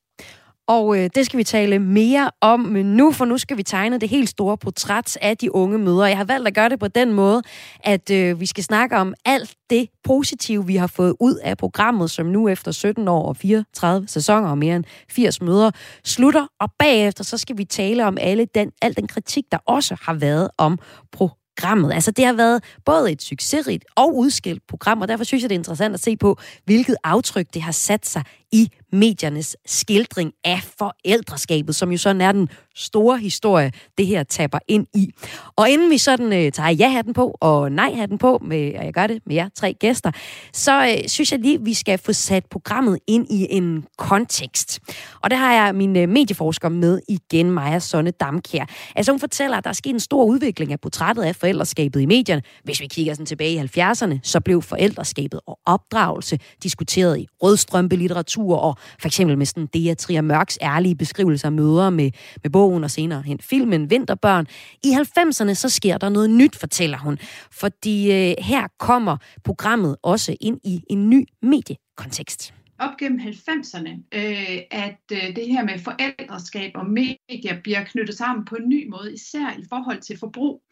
Og øh, det skal vi tale mere om nu, for nu skal vi tegne det helt store portræt af de unge mødre. Jeg har valgt at gøre det på den måde, at øh, vi skal snakke om alt det positive, vi har fået ud af programmet, som nu efter 17 år og 34 sæsoner og mere end 80 møder slutter. Og bagefter så skal vi tale om alle den, al den kritik, der også har været om programmet. Altså det har været både et succesrigt og udskilt program, og derfor synes jeg, det er interessant at se på, hvilket aftryk det har sat sig i mediernes skildring af forældreskabet, som jo sådan er den store historie, det her taber ind i. Og inden vi sådan øh, tager ja-hatten på og nej-hatten på, med, og jeg gør det med jer tre gæster, så øh, synes jeg lige, vi skal få sat programmet ind i en kontekst. Og der har jeg min øh, medieforsker med igen, Maja Sonne Damkær. Altså hun fortæller, at der er sket en stor udvikling af portrættet af forældreskabet i medierne. Hvis vi kigger sådan tilbage i 70'erne, så blev forældreskabet og opdragelse diskuteret i litteratur, og for eksempel med sådan Dea Trier Mørks ærlige beskrivelser af møder med, med bogen og senere hen filmen Vinterbørn. I 90'erne så sker der noget nyt, fortæller hun, fordi øh, her kommer programmet også ind i en ny mediekontekst op gennem 90'erne, øh, at øh, det her med forældreskab og medier bliver knyttet sammen på en ny måde, især i forhold til forbrug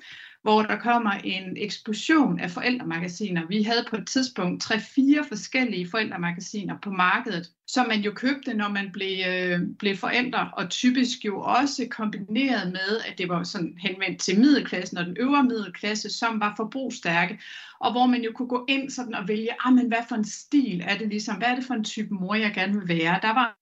hvor der kommer en eksplosion af forældremagasiner. Vi havde på et tidspunkt tre-fire forskellige forældremagasiner på markedet, som man jo købte, når man blev, øh, blev forældre, og typisk jo også kombineret med, at det var sådan henvendt til middelklassen og den øvre middelklasse, som var forbrugsstærke, og hvor man jo kunne gå ind sådan og vælge, ah, men hvad for en stil er det ligesom, hvad er det for en type mor, jeg gerne vil være. Der var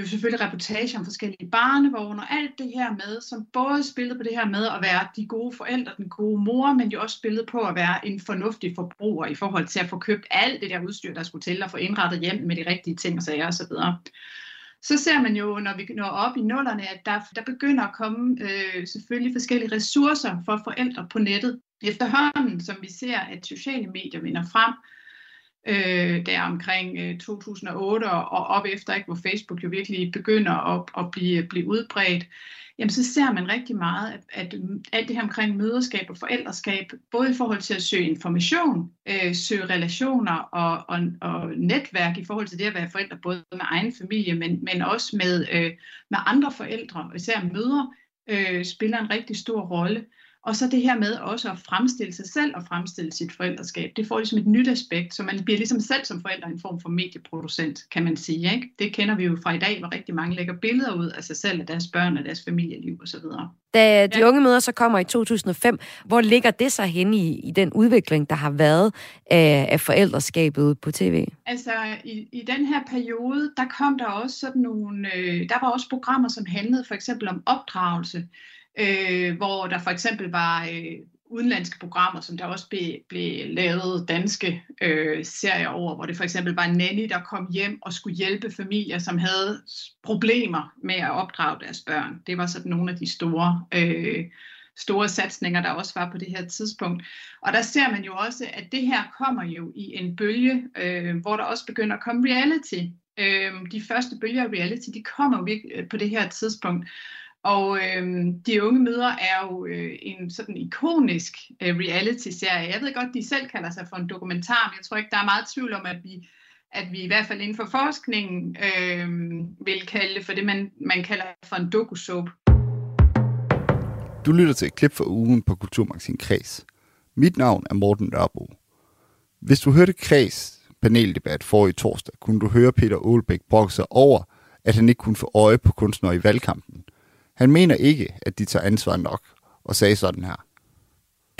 jo selvfølgelig reportager om forskellige barnevogne og alt det her med, som både spillede på det her med at være de gode forældre, den gode mor, men jo også spillede på at være en fornuftig forbruger i forhold til at få købt alt det der udstyr, der skulle til og få indrettet hjem med de rigtige ting og sager osv. Så ser man jo, når vi når op i nullerne, at der, der begynder at komme øh, selvfølgelig forskellige ressourcer for forældre på nettet. Efterhånden, som vi ser, at sociale medier vinder frem, øh, der omkring øh, 2008 og op efter, ikke, hvor Facebook jo virkelig begynder at, at blive, blive udbredt, jamen så ser man rigtig meget, at, at øh, alt det her omkring møderskab og forældreskab, både i forhold til at søge information, øh, søge relationer og, og, og netværk i forhold til det at være forældre, både med egen familie, men, men også med, øh, med andre forældre, især mødre, øh, spiller en rigtig stor rolle. Og så det her med også at fremstille sig selv og fremstille sit forældreskab, det får ligesom et nyt aspekt, så man bliver ligesom selv som forælder en form for medieproducent, kan man sige. Ikke? Det kender vi jo fra i dag, hvor rigtig mange lægger billeder ud af sig selv, af deres børn og deres familieliv osv. Da de ja. unge møder så kommer i 2005, hvor ligger det sig hen i, i den udvikling, der har været af, af forældreskabet på tv? Altså, i, i den her periode, der kom der også sådan nogle, øh, der var også programmer, som handlede for eksempel om opdragelse øh, hvor der for eksempel var øh, udenlandske programmer, som der også blev, blev lavet danske øh, serier over, hvor det for eksempel var en nanny, der kom hjem og skulle hjælpe familier, som havde problemer med at opdrage deres børn. Det var sådan nogle af de store, øh, store satsninger, der også var på det her tidspunkt. Og der ser man jo også, at det her kommer jo i en bølge, øh, hvor der også begynder at komme reality. Øh, de første bølger af reality, de kommer jo øh, på det her tidspunkt. Og øh, De unge mødre er jo øh, en sådan ikonisk øh, reality-serie. Jeg ved godt, de selv kalder sig for en dokumentar, men jeg tror ikke, der er meget tvivl om, at vi, at vi i hvert fald inden for forskningen øh, vil kalde det for det, man, man kalder for en dokusoap. Du lytter til et klip fra ugen på Kulturmagasin Kreds. Mit navn er Morten Nørbo. Hvis du hørte Kreds paneldebat for i torsdag, kunne du høre Peter Aalbæk brokke sig over, at han ikke kunne få øje på kunstnere i valgkampen. Han mener ikke, at de tager ansvar nok, og sagde sådan her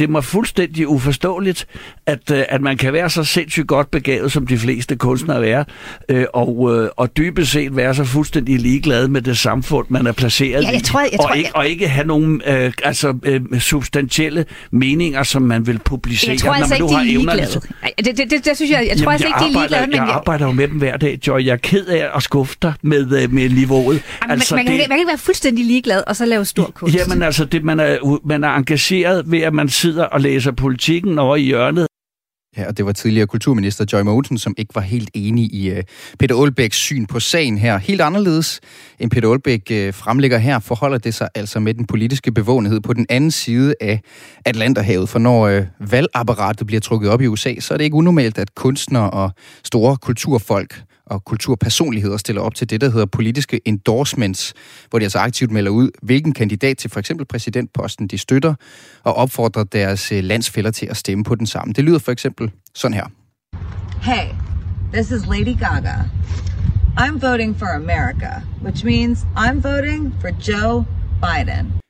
det er mig fuldstændig uforståeligt, at, øh, at man kan være så sindssygt godt begavet, som de fleste kunstnere er, øh, og, øh, og dybest set være så fuldstændig ligeglad med det samfund, man er placeret ja, jeg tror, jeg, jeg og, ikke, og ikke have nogen øh, altså, øh, substantielle meninger, som man vil publicere, jeg tror altså når man ikke, nu har evner. Det, det, det, det, det synes jeg, jeg tror Jamen, altså ikke, de er ligeglade. Men jeg, jeg arbejder jo med dem hver dag, Joy. Jeg er ked af at skuffe dig med, med niveauet. Jamen, altså, man, man, det, kan, man kan ikke være fuldstændig ligeglad, og så lave stor kunst. Jamen altså, det, man, er, man er engageret ved, at man sidder sidder og læser politikken over i hjørnet. Ja, og det var tidligere kulturminister Joy Mogensen, som ikke var helt enig i uh, Peter Aalbæks syn på sagen her. Helt anderledes end Peter Aalbæk uh, fremlægger her, forholder det sig altså med den politiske bevågenhed på den anden side af Atlanterhavet. For når uh, valgapparatet bliver trukket op i USA, så er det ikke unormalt, at kunstnere og store kulturfolk og kulturpersonligheder stiller op til det, der hedder politiske endorsements, hvor de altså aktivt melder ud, hvilken kandidat til for eksempel præsidentposten de støtter, og opfordrer deres øh, landsfælder til at stemme på den samme. Det lyder for eksempel sådan her. Hey, this is Lady Gaga. I'm voting for America, which means I'm voting for Joe Biden.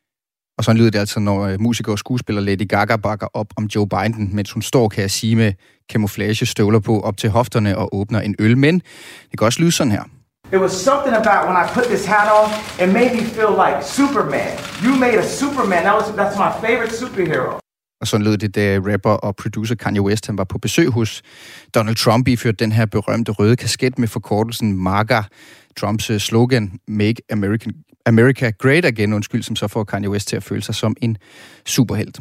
Og sådan lyder det altså, når øh, musiker og skuespiller Lady Gaga bakker op om Joe Biden, mens hun står, kan jeg sige, med camouflage-støvler på op til hofterne og åbner en øl. Men det kan også lyde sådan her. It was something about when I put this hat on, it made me feel like Superman. You made a Superman. That was that's my favorite superhero. Og sådan lød det, da rapper og producer Kanye West han var på besøg hos Donald Trump, iført den her berømte røde kasket med forkortelsen MAGA, Trumps øh, slogan Make American, America Great Again, undskyld, som så får Kanye West til at føle sig som en superhelt.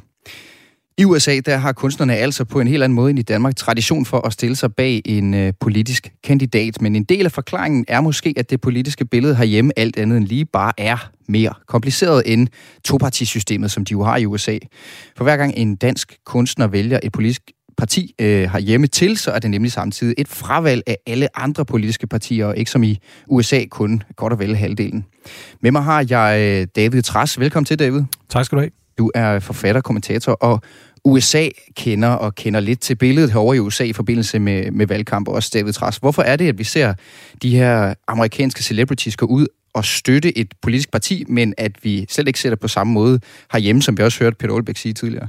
I USA der har kunstnerne altså på en helt anden måde end i Danmark tradition for at stille sig bag en øh, politisk kandidat. Men en del af forklaringen er måske, at det politiske billede herhjemme alt andet end lige bare er mere kompliceret end topartisystemet, som de jo har i USA. For hver gang en dansk kunstner vælger et politisk parti øh, hjemme til, så er det nemlig samtidig et fravalg af alle andre politiske partier, og ikke som i USA kun godt og vel halvdelen. Med mig har jeg øh, David Tras. Velkommen til, David. Tak skal du have. Du er forfatter, kommentator og USA-kender og kender lidt til billedet herovre i USA i forbindelse med, med valgkamp, og også David Tras. Hvorfor er det, at vi ser de her amerikanske celebrities gå ud og støtte et politisk parti, men at vi slet ikke ser det på samme måde herhjemme, som vi også hørte Peter Olbæk sige tidligere?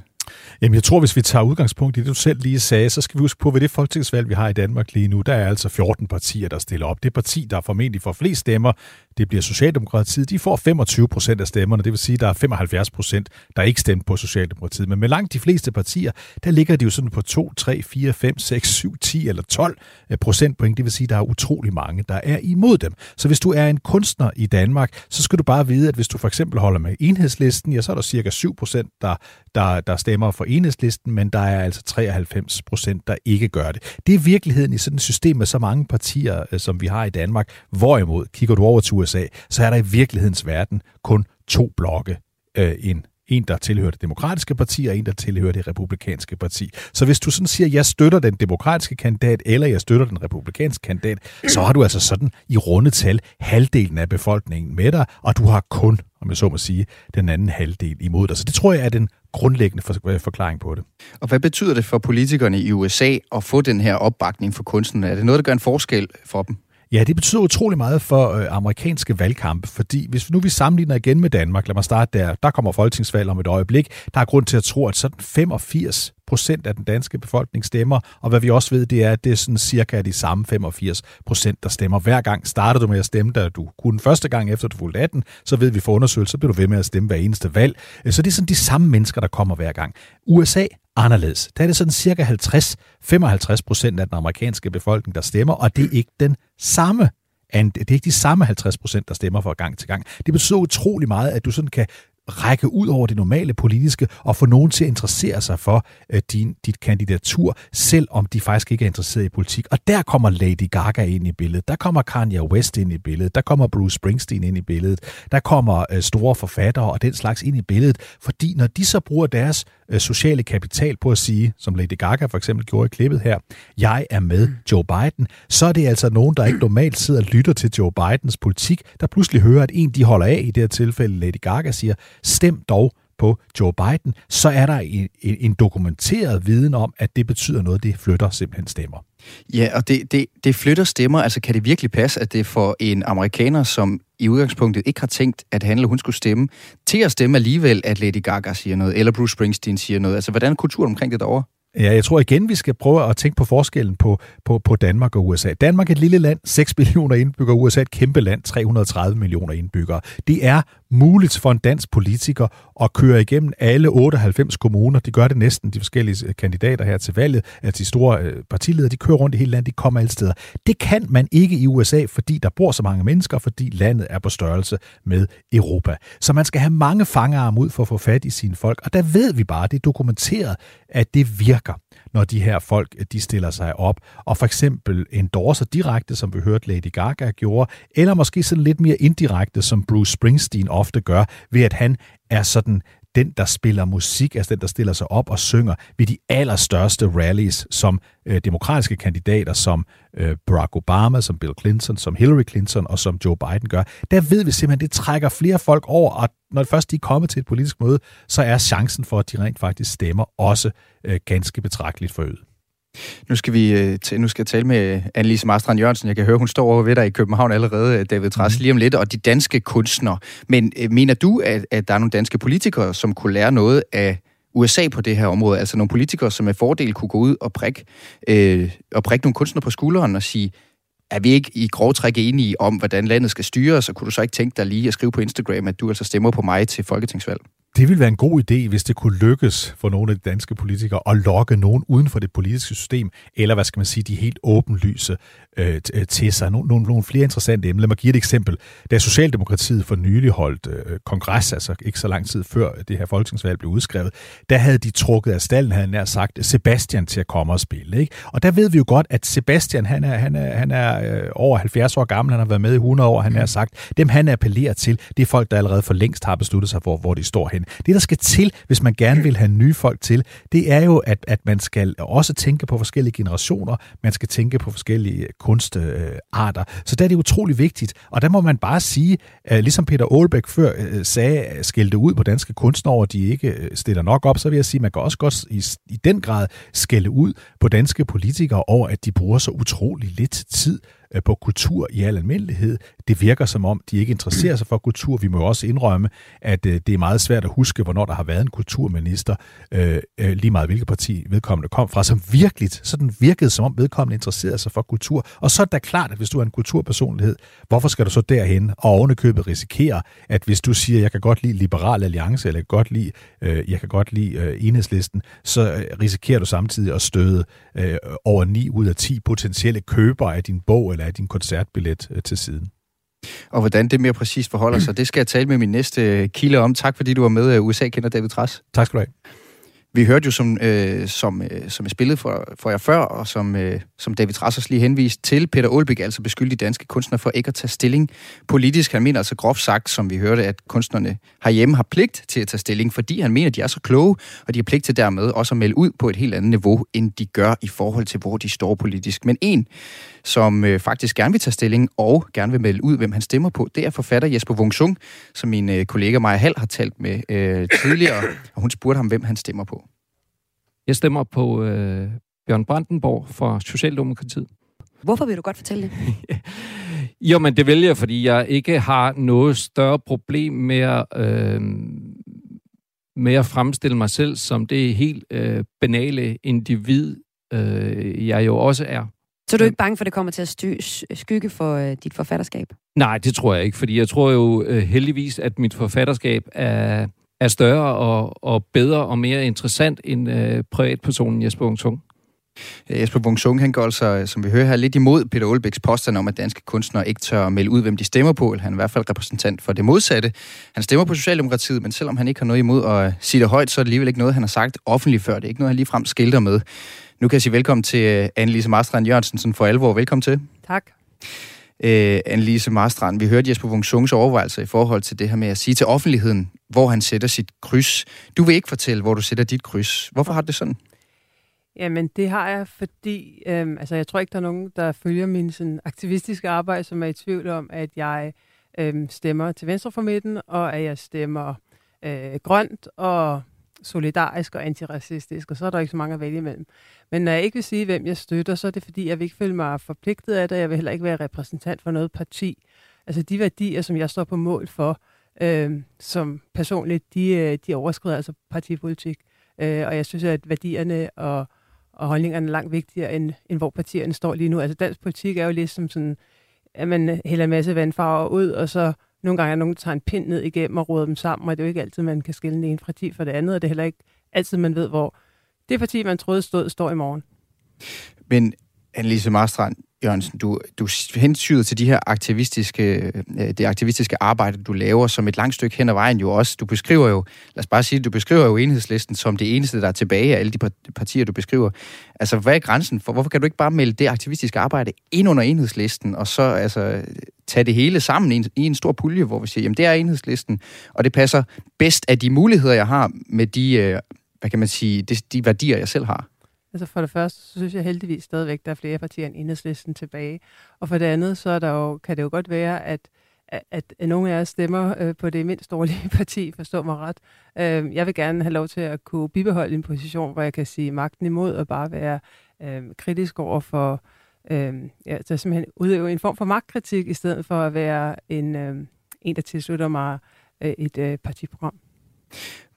Jamen, jeg tror, hvis vi tager udgangspunkt i det, du selv lige sagde, så skal vi huske på, ved det folketingsvalg, vi har i Danmark lige nu, der er altså 14 partier, der stiller op. Det parti, der formentlig får flest stemmer, det bliver Socialdemokratiet. De får 25 procent af stemmerne, det vil sige, at der er 75 procent, der ikke stemmer på Socialdemokratiet. Men med langt de fleste partier, der ligger de jo sådan på 2, 3, 4, 5, 6, 7, 10 eller 12 øh, procentpoint. Det vil sige, at der er utrolig mange, der er imod dem. Så hvis du er en kunstner i Danmark, så skal du bare vide, at hvis du for eksempel holder med enhedslisten, ja, så er der cirka 7 procent, der, der, der stemmer for enhedslisten, men der er altså 93 procent, der ikke gør det. Det er virkeligheden i sådan et system med så mange partier, øh, som vi har i Danmark. Hvorimod, kigger du over til USA, så er der i virkelighedens verden kun to blokke. Øh, en en, der tilhører det demokratiske parti, og en, der tilhører det republikanske parti. Så hvis du sådan siger, at jeg støtter den demokratiske kandidat, eller jeg støtter den republikanske kandidat, så har du altså sådan i runde tal halvdelen af befolkningen med dig, og du har kun, om jeg så må sige, den anden halvdel imod dig. Så det tror jeg er den grundlæggende øh, forklaring på det. Og hvad betyder det for politikerne i USA at få den her opbakning for kunstnerne? Er det noget, der gør en forskel for dem? Ja, det betyder utrolig meget for øh, amerikanske valgkampe, fordi hvis nu vi sammenligner igen med Danmark, lad mig starte der, der kommer folketingsvalg om et øjeblik, der er grund til at tro, at sådan 85 procent af den danske befolkning stemmer, og hvad vi også ved, det er, at det er sådan cirka de samme 85 procent, der stemmer hver gang. Starter du med at stemme, da du kunne første gang efter du fulgte 18, så ved vi for undersøgelser, så bliver du ved med at stemme hver eneste valg. Øh, så det er sådan de samme mennesker, der kommer hver gang. USA anderledes. Der er det sådan cirka 50-55 procent af den amerikanske befolkning, der stemmer, og det er ikke den samme det er ikke de samme 50 procent, der stemmer fra gang til gang. Det betyder utrolig meget, at du sådan kan række ud over det normale politiske og få nogen til at interessere sig for øh, din, dit kandidatur, selvom de faktisk ikke er interesseret i politik. Og der kommer Lady Gaga ind i billedet, der kommer Kanye West ind i billedet, der kommer Bruce Springsteen ind i billedet, der kommer øh, store forfattere og den slags ind i billedet, fordi når de så bruger deres Øh, sociale kapital på at sige, som Lady Gaga for eksempel gjorde i klippet her, jeg er med Joe Biden, så er det altså nogen, der ikke normalt sidder og lytter til Joe Bidens politik, der pludselig hører, at en, de holder af, i det her tilfælde Lady Gaga, siger, stem dog på Joe Biden, så er der en, en dokumenteret viden om, at det betyder noget, det flytter simpelthen stemmer. Ja, og det, det, det flytter stemmer. Altså, kan det virkelig passe, at det for en amerikaner, som i udgangspunktet ikke har tænkt, at han eller hun skulle stemme, til at stemme alligevel, at Lady Gaga siger noget, eller Bruce Springsteen siger noget? Altså, hvordan er kulturen omkring det derovre? Ja, jeg tror igen, vi skal prøve at tænke på forskellen på, på, på Danmark og USA. Danmark er et lille land, 6 millioner indbyggere, USA er et kæmpe land, 330 millioner indbyggere. Det er muligt for en dansk politiker at køre igennem alle 98 kommuner. De gør det næsten, de forskellige øh, kandidater her til valget, at de store øh, partiledere, de kører rundt i hele landet, de kommer alle steder. Det kan man ikke i USA, fordi der bor så mange mennesker, fordi landet er på størrelse med Europa. Så man skal have mange fangarme ud for at få fat i sine folk, og der ved vi bare, det er dokumenteret, at det virker når de her folk de stiller sig op, og for eksempel endorser direkte, som vi hørte Lady Gaga gjorde, eller måske sådan lidt mere indirekte, som Bruce Springsteen ofte gør, ved at han er sådan den, der spiller musik, altså den, der stiller sig op og synger ved de allerstørste rallies, som øh, demokratiske kandidater, som øh, Barack Obama, som Bill Clinton, som Hillary Clinton og som Joe Biden gør. Der ved vi simpelthen, det trækker flere folk over, og når først de er kommet til et politisk møde, så er chancen for, at de rent faktisk stemmer, også øh, ganske betragteligt forøget. Nu skal vi øh, nu skal jeg tale med Annelise Marstrand Jørgensen. Jeg kan høre, hun står over ved dig i København allerede, øh, David Træs, mm. lige om lidt, og de danske kunstnere. Men øh, mener du, at, at der er nogle danske politikere, som kunne lære noget af USA på det her område? Altså nogle politikere, som med fordel kunne gå ud og prikke, øh, og prikke nogle kunstnere på skulderen og sige, er vi ikke i grov træk enige om, hvordan landet skal styres, så kunne du så ikke tænke dig lige at skrive på Instagram, at du altså stemmer på mig til folketingsvalg? Det ville være en god idé, hvis det kunne lykkes for nogle af de danske politikere at lokke nogen uden for det politiske system, eller hvad skal man sige, de helt åbenlyse øh, øh til sig. Nogle, nogle, nogle flere interessante emner. Lad mig give et eksempel. Da Socialdemokratiet for nylig holdt øh, kongres, altså ikke så lang tid før det her folketingsvalg blev udskrevet, der havde de trukket af stallen, havde nær sagt, Sebastian til at komme og spille. Ikke? Og der ved vi jo godt, at Sebastian, han er, han er, han er øh, over 70 år gammel, han har været med i 100 år, han har sagt, dem han appellerer til, det er folk, der allerede for længst har besluttet sig for, hvor de står hen. Det, der skal til, hvis man gerne vil have nye folk til, det er jo, at, at man skal også tænke på forskellige generationer, man skal tænke på forskellige kunstarter. Så der er det utrolig vigtigt. Og der må man bare sige, ligesom Peter Aalbæk før øh, sagde, skældte ud på danske kunstnere, og de ikke øh, stiller nok op, så vil jeg sige, at man kan også godt i, i den grad skælde ud på danske politikere over, at de bruger så utrolig lidt tid øh, på kultur i al almindelighed. Det virker som om, de ikke interesserer sig for kultur. Vi må jo også indrømme, at øh, det er meget svært at huske, hvornår der har været en kulturminister, øh, øh, lige meget hvilket parti vedkommende kom fra, som virkelig sådan virkede, som om vedkommende interesserede sig for kultur. Og så er det da klart, at hvis du er en kulturpersonlighed, hvorfor skal du så derhen og ovenikøbet risikere, at hvis du siger, jeg kan godt lide Liberal Alliance, eller jeg kan godt lide, øh, jeg kan godt lide øh, enhedslisten, så risikerer du samtidig at støde over 9 ud af 10 potentielle købere af din bog eller af din koncertbillet øh, til siden. Og hvordan det mere præcist forholder sig, det skal jeg tale med min næste kilde om. Tak fordi du var med, øh, USA kender David Træs. Tak skal du have. Vi hørte jo, som, øh, som, øh, som jeg spillede for, for jer før, og som, øh, som David Trassers lige henviste til, Peter Aalbæk altså beskyldt de danske kunstnere for ikke at tage stilling politisk. Han mener altså groft sagt, som vi hørte, at kunstnerne herhjemme har pligt til at tage stilling, fordi han mener, at de er så kloge, og de har pligt til dermed også at melde ud på et helt andet niveau, end de gør i forhold til, hvor de står politisk. Men en, som øh, faktisk gerne vil tage stilling og gerne vil melde ud, hvem han stemmer på, det er forfatter Jesper Wungsung, som min øh, kollega Maja Hall har talt med øh, tidligere, og hun spurgte ham, hvem han stemmer på. Jeg stemmer på øh, Bjørn Brandenborg fra Socialdemokratiet. Hvorfor vil du godt fortælle det? jo, men det vælger jeg, fordi jeg ikke har noget større problem med at, øh, med at fremstille mig selv som det helt øh, banale individ, øh, jeg jo også er. Så du er ikke bange for, at det kommer til at sty- skygge for øh, dit forfatterskab? Nej, det tror jeg ikke, fordi jeg tror jo øh, heldigvis, at mit forfatterskab er er større og, og bedre og mere interessant end øh, privatpersonen Jesper Wungsung. Ja, Jesper Wungsung, han går altså, som vi hører her, lidt imod Peter Olbæks påstand om, at danske kunstnere ikke tør at melde ud, hvem de stemmer på. Eller han er i hvert fald repræsentant for det modsatte. Han stemmer på Socialdemokratiet, men selvom han ikke har noget imod at sige det højt, så er det alligevel ikke noget, han har sagt offentligt før. Det er ikke noget, han ligefrem skilter med. Nu kan jeg sige velkommen til øh, Annelise Marstrand Jørgensen, sådan for alvor. Velkommen til. Tak. Øh, Annelise Marstrand, vi hørte Jesper Wungsungs overvejelser i forhold til det her med at sige til offentligheden, hvor han sætter sit kryds. Du vil ikke fortælle, hvor du sætter dit kryds. Hvorfor har det sådan? Jamen, det har jeg, fordi øhm, altså, jeg tror ikke, der er nogen, der følger min sådan, aktivistiske arbejde, som er i tvivl om, at jeg øhm, stemmer til venstre for midten, og at jeg stemmer øh, grønt og solidarisk og antiracistisk, og så er der ikke så mange at vælge imellem. Men når jeg ikke vil sige, hvem jeg støtter, så er det fordi, jeg vil ikke føle mig forpligtet af det, jeg vil heller ikke være repræsentant for noget parti. Altså de værdier, som jeg står på mål for, øh, som personligt, de, øh, de overskrider altså partipolitik. Øh, og jeg synes, at værdierne og, og holdningerne er langt vigtigere, end, end hvor partierne står lige nu. Altså dansk politik er jo ligesom sådan, at man hælder en masse vandfarver ud, og så nogle gange er nogen, der tager en pind ned igennem og råder dem sammen, og det er jo ikke altid, man kan skille den ene parti fra det andet, og det er heller ikke altid, man ved, hvor det parti, man troede stod, står i morgen. Men Annelise Marstrand Jørgensen, du, du hensyder til de her aktivistiske, øh, det aktivistiske arbejde, du laver som et langt stykke hen ad vejen jo også. Du beskriver jo, lad os bare sige, du beskriver jo enhedslisten som det eneste, der er tilbage af alle de partier, du beskriver. Altså, hvad er grænsen for? Hvorfor kan du ikke bare melde det aktivistiske arbejde ind under enhedslisten, og så altså, tage det hele sammen i en, i en stor pulje, hvor vi siger, jamen det er enhedslisten, og det passer bedst af de muligheder, jeg har med de, øh, hvad kan man sige, de, de værdier, jeg selv har. Altså for det første, så synes jeg heldigvis stadigvæk, der er flere partier end enhedslisten tilbage. Og for det andet, så er der jo, kan det jo godt være, at, at, at nogle af jer stemmer øh, på det mindst dårlige parti, forstår mig ret. Øh, jeg vil gerne have lov til at kunne bibeholde en position, hvor jeg kan sige magten imod og bare være øh, kritisk over for, øh, ja, så simpelthen udøve en form for magtkritik, i stedet for at være en, øh, en der tilslutter mig øh, et øh, partiprogram.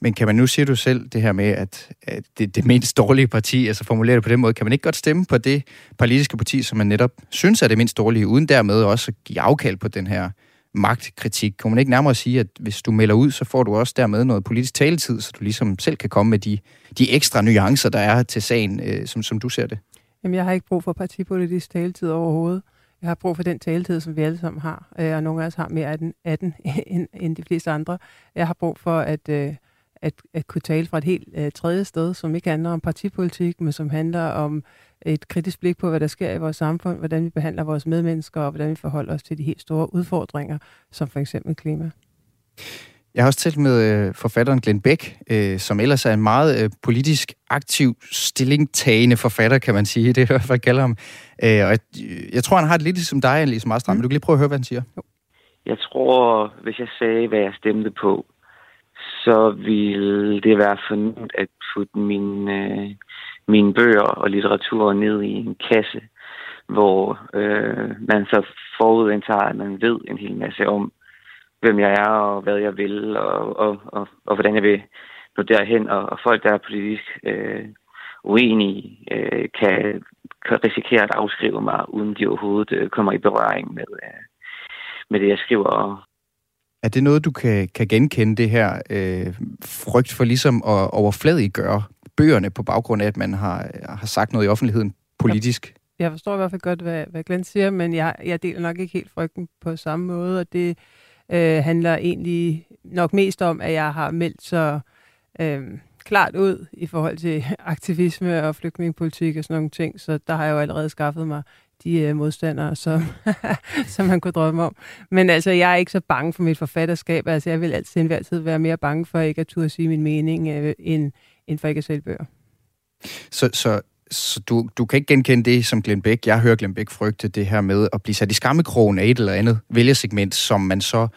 Men kan man nu, siger du selv, det her med, at, at det, det mindst dårlige parti, altså formulere det på den måde, kan man ikke godt stemme på det politiske parti, som man netop synes er det mindst dårlige, uden dermed også at give afkald på den her magtkritik? Kan man ikke nærmere sige, at hvis du melder ud, så får du også dermed noget politisk taletid, så du ligesom selv kan komme med de, de ekstra nuancer, der er til sagen, øh, som, som du ser det? Jamen, jeg har ikke brug for partipolitisk taletid overhovedet. Jeg har brug for den taletid, som vi alle sammen har, øh, og nogle af os har mere af den, af den end, end de fleste andre. Jeg har brug for at, øh, at, at kunne tale fra et helt øh, tredje sted, som ikke handler om partipolitik, men som handler om et kritisk blik på, hvad der sker i vores samfund, hvordan vi behandler vores medmennesker, og hvordan vi forholder os til de helt store udfordringer, som for eksempel klima. Jeg har også talt med øh, forfatteren Glenn Beck, øh, som ellers er en meget øh, politisk aktiv, stillingtagende forfatter, kan man sige. Det er i hvert fald kalder ham. Og jeg, jeg tror, han har det lidt ligesom dig, Annelise Marstrand, mm. men du kan lige prøve at høre, hvad han siger. Jeg tror, hvis jeg sagde, hvad jeg stemte på, så ville det være fornemt at putte mine, mine bøger og litteratur ned i en kasse, hvor øh, man så forudindtager, at man ved en hel masse om, hvem jeg er og hvad jeg vil, og, og, og, og hvordan jeg vil nå derhen. Og, og folk, der er politisk øh, uenige, øh, kan, kan risikere at afskrive mig, uden de overhovedet øh, kommer i berøring med, øh, med det, jeg skriver. Er det noget, du kan, kan genkende, det her øh, frygt for ligesom at overfladiggøre bøgerne på baggrund af, at man har, har sagt noget i offentligheden politisk? Jeg forstår i hvert fald godt, hvad, hvad Glenn siger, men jeg, jeg deler nok ikke helt frygten på samme måde, og det øh, handler egentlig nok mest om, at jeg har meldt så øh, klart ud i forhold til aktivisme og flygtningepolitik og sådan nogle ting, så der har jeg jo allerede skaffet mig de øh, modstandere, som, som man kunne drømme om. Men altså, jeg er ikke så bange for mit forfatterskab. Altså, jeg vil altid enhver altid være mere bange for ikke at turde sige min mening, øh, end, end for ikke at sælge bøger. Så, så så du, du kan ikke genkende det som Glenn Beck. Jeg hører Glenn Beck frygte det her med at blive sat i skammekrogen af et eller andet vælgersegment, som man så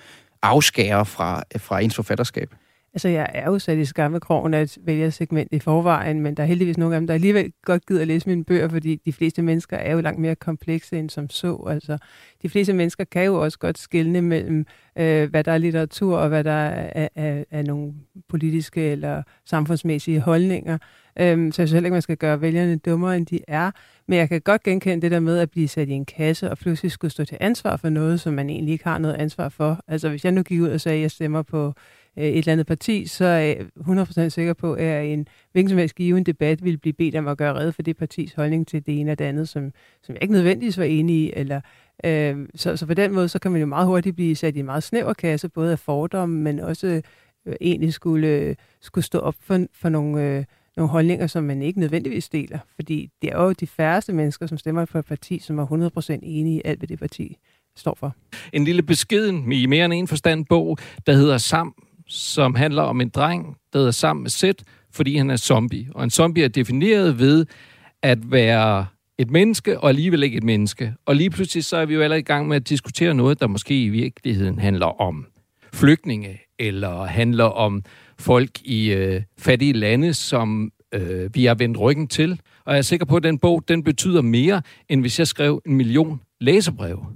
afskærer fra, fra ens forfatterskab. Altså, jeg er jo sat i skammekrogen af et vælgersegment i forvejen, men der er heldigvis nogle af dem, der alligevel godt gider at læse mine bøger, fordi de fleste mennesker er jo langt mere komplekse end som så. Altså, de fleste mennesker kan jo også godt skille mellem, øh, hvad der er litteratur og hvad der er, er, er nogle politiske eller samfundsmæssige holdninger. Øhm, så jeg synes heller ikke, man skal gøre vælgerne dummere, end de er. Men jeg kan godt genkende det der med at blive sat i en kasse og pludselig skulle stå til ansvar for noget, som man egentlig ikke har noget ansvar for. Altså hvis jeg nu gik ud og sagde, at jeg stemmer på Øh, et eller andet parti, så er jeg 100% sikker på, at i en hvilken som helst given debat ville blive bedt om at gøre red for det partis holdning til det ene og det andet, som, som jeg ikke nødvendigvis var enig i. Eller, øh, så, så på den måde, så kan man jo meget hurtigt blive sat i en meget snæver kasse, både af fordomme, men også øh, egentlig skulle, øh, skulle stå op for, for nogle... Øh, nogle holdninger, som man ikke nødvendigvis deler. Fordi det er jo de færreste mennesker, som stemmer for et parti, som er 100% enige i alt, hvad det parti står for. En lille beskeden i mere end en forstand bog, der hedder Sam, som handler om en dreng, der er sammen med sæt, fordi han er zombie. Og en zombie er defineret ved at være et menneske, og alligevel ikke et menneske. Og lige pludselig så er vi jo allerede i gang med at diskutere noget, der måske i virkeligheden handler om flygtninge, eller handler om folk i øh, fattige lande, som øh, vi har vendt ryggen til. Og jeg er sikker på, at den bog, den betyder mere, end hvis jeg skrev en million læserbreve.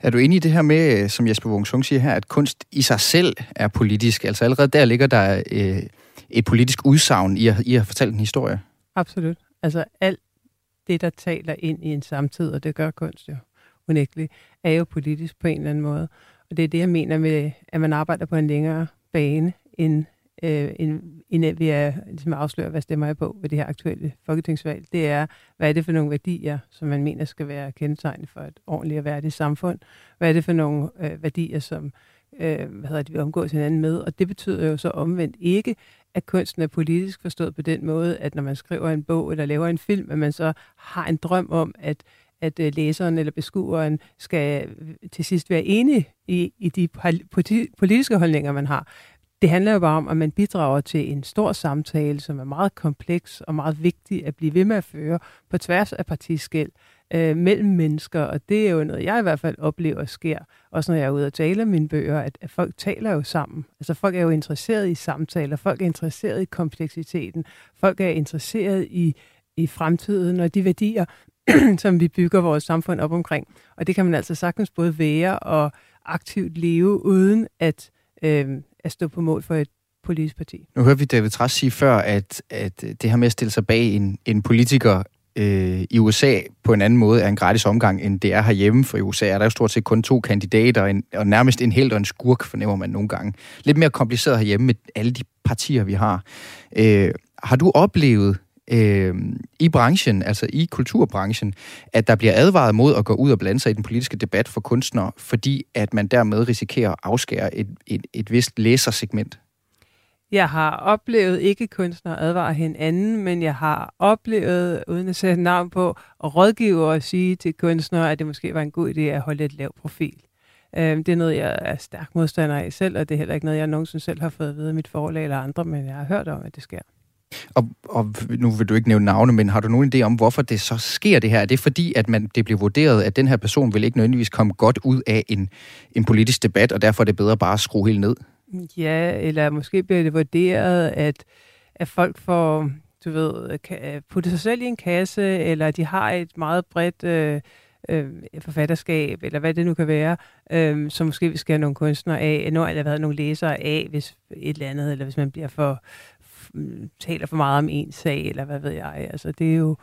Er du enig i det her med, øh, som Jesper Wungsung siger her, at kunst i sig selv er politisk? Altså allerede der ligger der øh, et politisk udsagn i at, i at fortælle en historie. Absolut. Altså alt det, der taler ind i en samtid, og det gør kunst jo unægteligt, er jo politisk på en eller anden måde. Og det er det, jeg mener med, at man arbejder på en længere bane, end, øh, end, end ved ligesom at ligesom afsløre, hvad stemmer jeg på ved det her aktuelle folketingsvalg. Det er, hvad er det for nogle værdier, som man mener skal være kendetegnet for et ordentligt og værdigt samfund? Hvad er det for nogle øh, værdier, som øh, hvad hedder det, vi omgås hinanden med? Og det betyder jo så omvendt ikke, at kunsten er politisk forstået på den måde, at når man skriver en bog eller laver en film, at man så har en drøm om, at at øh, læseren eller beskueren skal øh, til sidst være enige i, i de politiske holdninger, man har. Det handler jo bare om, at man bidrager til en stor samtale, som er meget kompleks og meget vigtig at blive ved med at føre på tværs af partiskæld øh, mellem mennesker, og det er jo noget, jeg i hvert fald oplever sker, også når jeg er ude og tale mine bøger, at, at folk taler jo sammen. Altså folk er jo interesseret i samtaler, folk er interesseret i kompleksiteten, folk er interesseret i i fremtiden og de værdier, som vi bygger vores samfund op omkring. Og det kan man altså sagtens både være og aktivt leve, uden at, øh, at stå på mål for et politisk parti. Nu hørte vi David Træs sige før, at, at det her med at stille sig bag en, en politiker øh, i USA på en anden måde er en gratis omgang, end det er herhjemme. For i USA er der jo stort set kun to kandidater, en, og nærmest en helt og en skurk, fornemmer man nogle gange. Lidt mere kompliceret herhjemme med alle de partier, vi har. Øh, har du oplevet øh, i branchen, altså i kulturbranchen, at der bliver advaret mod at gå ud og blande sig i den politiske debat for kunstnere, fordi at man dermed risikerer at afskære et, et, et vist læsersegment? Jeg har oplevet ikke kunstnere advare hinanden, men jeg har oplevet, uden at sætte navn på, at rådgive og sige til kunstnere, at det måske var en god idé at holde et lavt profil. Øhm, det er noget, jeg er stærk modstander af selv, og det er heller ikke noget, jeg nogensinde selv har fået at vide af mit forlag eller andre, men jeg har hørt om, at det sker. Og, og nu vil du ikke nævne navne, men har du nogen idé om, hvorfor det så sker det her? Er det fordi, at man, det bliver vurderet, at den her person vil ikke nødvendigvis komme godt ud af en, en politisk debat, og derfor er det bedre bare at skrue helt ned? Ja, eller måske bliver det vurderet, at, at folk får, du ved, kan putte sig selv i en kasse, eller de har et meget bredt øh, øh, forfatterskab, eller hvad det nu kan være, øh, som måske vi skal have nogle kunstnere af, eller har været nogle læsere af, hvis et eller andet, eller hvis man bliver for, taler for meget om en sag, eller hvad ved jeg. Altså, det er jo,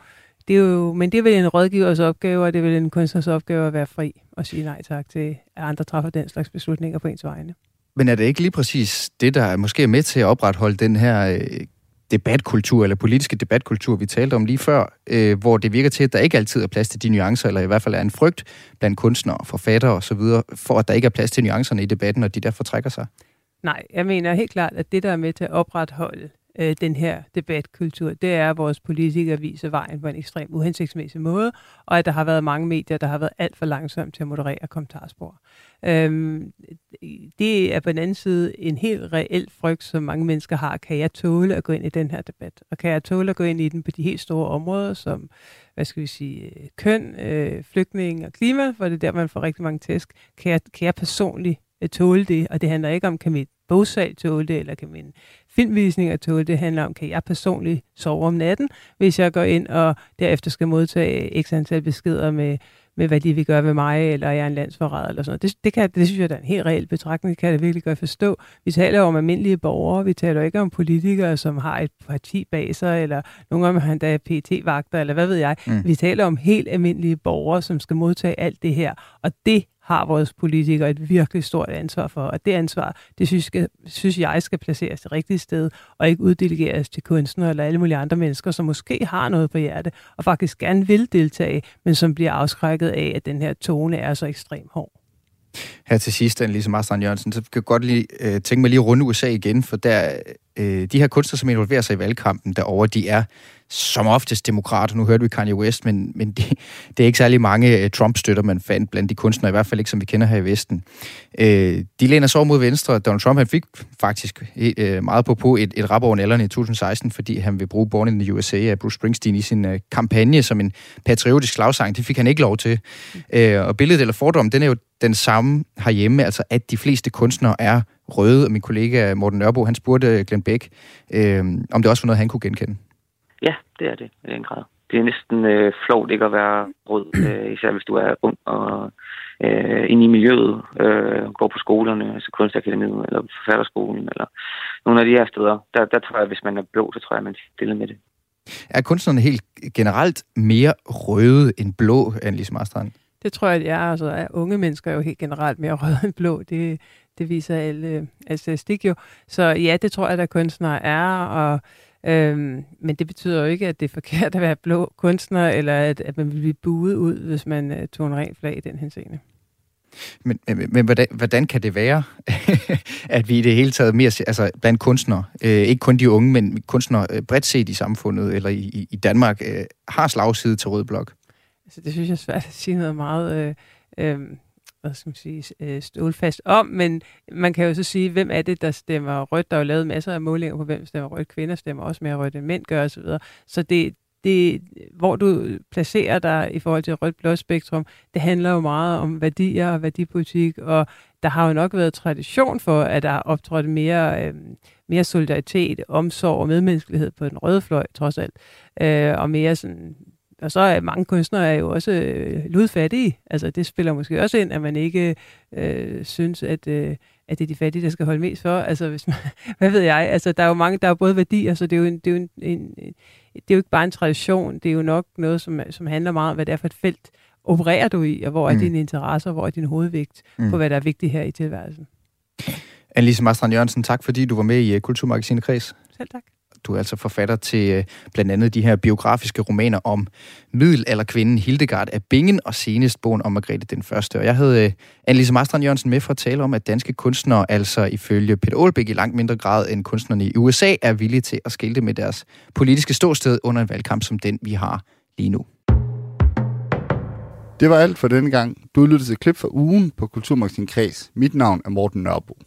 det er jo, men det er vel en rådgivers opgave, og det er vel en kunstners opgave at være fri og sige nej tak til, at andre træffer den slags beslutninger på ens vegne. Men er det ikke lige præcis det, der måske er med til at opretholde den her øh, debatkultur, eller politiske debatkultur, vi talte om lige før, øh, hvor det virker til, at der ikke altid er plads til de nuancer, eller i hvert fald er en frygt blandt kunstnere, forfattere osv., for at der ikke er plads til nuancerne i debatten, og de derfor trækker sig? Nej, jeg mener helt klart, at det, der er med til at opretholde øh, den her debatkultur, det er, at vores politikere viser vejen på en ekstremt uhensigtsmæssig måde, og at der har været mange medier, der har været alt for langsomt til at moderere kommentarspor. Øhm, det er på den anden side en helt reel frygt, som mange mennesker har. Kan jeg tåle at gå ind i den her debat? Og kan jeg tåle at gå ind i den på de helt store områder, som hvad skal vi sige, øh, køn, øh, flygtning og klima, for det er der, man får rigtig mange tæsk. Kan jeg, kan jeg personligt øh, tåle det? Og det handler ikke om, kan mit bogsal tåle det, eller kan min filmvisninger tåle det? handler om, kan jeg personligt sove om natten, hvis jeg går ind og derefter skal modtage x antal beskeder med med, hvad de vil gøre ved mig, eller jeg er en landsforræder, eller sådan noget. Det, det, kan, det synes jeg, der er en helt reel betragtning. Det kan jeg da virkelig godt forstå. Vi taler om almindelige borgere. Vi taler ikke om politikere, som har et parti bag sig, eller nogle af dem har endda PT-vagter, eller hvad ved jeg. Mm. Vi taler om helt almindelige borgere, som skal modtage alt det her. Og det har vores politikere et virkelig stort ansvar for. Og det ansvar, det synes, skal, synes jeg skal placeres det rigtige sted, og ikke uddelegeres til kunstnere eller alle mulige andre mennesker, som måske har noget på hjerte, og faktisk gerne vil deltage, men som bliver afskrækket af, at den her tone er så ekstremt hård. Her til sidst, Annelise Marstrand Jørgensen, så kan jeg godt lige øh, tænke mig lige at runde USA igen, for der, øh, de her kunstnere, som involverer sig i valgkampen derovre, de er som oftest demokrater. Nu hørte vi Kanye West, men, men det, det er ikke særlig mange øh, Trump-støtter, man fandt blandt de kunstnere, i hvert fald ikke, som vi kender her i Vesten. Øh, de læner sig over mod venstre. Donald Trump han fik faktisk øh, meget på på et, et rap over nælderne i 2016, fordi han vil bruge Born in the USA af Bruce Springsteen i sin øh, kampagne som en patriotisk slagsang. Det fik han ikke lov til. Øh, og billedet eller fordommen, den er jo den samme herhjemme, altså at de fleste kunstnere er røde, og min kollega Morten Nørbo, han spurgte Glenn Beck, øh, om det også var noget, han kunne genkende. Ja, det er det i den grad. Det er næsten øh, flot ikke at være rød, øh, især hvis du er ung og øh, inde i miljøet, øh, går på skolerne, altså kunstakademiet eller forfatterskolen, eller nogle af de her steder. Der, der tror jeg, hvis man er blå, så tror jeg, man stiller med det. Er kunstnerne helt generelt mere røde end blå, Annelise Marstrand? Det tror jeg, det er. Altså, unge mennesker er jo helt generelt mere røde end blå. Det, det viser alle al statistik jo. Så ja, det tror jeg, at kunstnere er, og Øhm, men det betyder jo ikke, at det er forkert at være blå kunstner, eller at, at man vil blive buet ud, hvis man uh, tog en ren flag i den henseende. Men, men, men hvordan, hvordan kan det være, at vi i det hele taget mere, altså blandt kunstnere, øh, ikke kun de unge, men kunstnere øh, bredt set i samfundet, eller i, i Danmark, øh, har slagside til Rød Blok? Altså, det synes jeg er svært at sige noget meget... Øh, øh, hvad skal man sige, øh, stålfast om, men man kan jo så sige, hvem er det, der stemmer rødt? Der er jo lavet masser af målinger på, hvem stemmer rødt. Kvinder stemmer også mere rødt, end mænd gør osv. Så det, det, hvor du placerer dig i forhold til rødt blåt spektrum, det handler jo meget om værdier og værdipolitik, og der har jo nok været tradition for, at der er optrådt mere, øh, mere solidaritet, omsorg og medmenneskelighed på den røde fløj, trods alt. Øh, og mere sådan og så er mange kunstnere er jo også øh, ludfattige. Altså det spiller måske også ind, at man ikke øh, synes, at, øh, at det er de fattige, der skal holde mest for. Altså hvis man, hvad ved jeg? Altså der er jo mange, der er både værdier, så det er jo, en, det er jo en, en, det er jo ikke bare en tradition, det er jo nok noget, som, som handler meget om, hvad det er for et felt, opererer du i, og hvor er mm. dine interesser, hvor er din hovedvægt mm. på, hvad der er vigtigt her i tilværelsen. Annelise Marstrand Jørgensen, tak fordi du var med i uh, Kulturmagasinet Kreds. Selv tak. Du er altså forfatter til øh, blandt andet de her biografiske romaner om middelalderkvinden Hildegard af Bingen og senest bogen om Margrethe den Første. Og jeg havde øh, Annelise Marstrand Jørgensen med for at tale om, at danske kunstnere, altså ifølge Peter Aalbæk i langt mindre grad end kunstnerne i USA, er villige til at skilte med deres politiske ståsted under en valgkamp som den, vi har lige nu. Det var alt for denne gang. Du lyttede til klip fra ugen på Kulturmagasin Kreds. Mit navn er Morten Nørbo.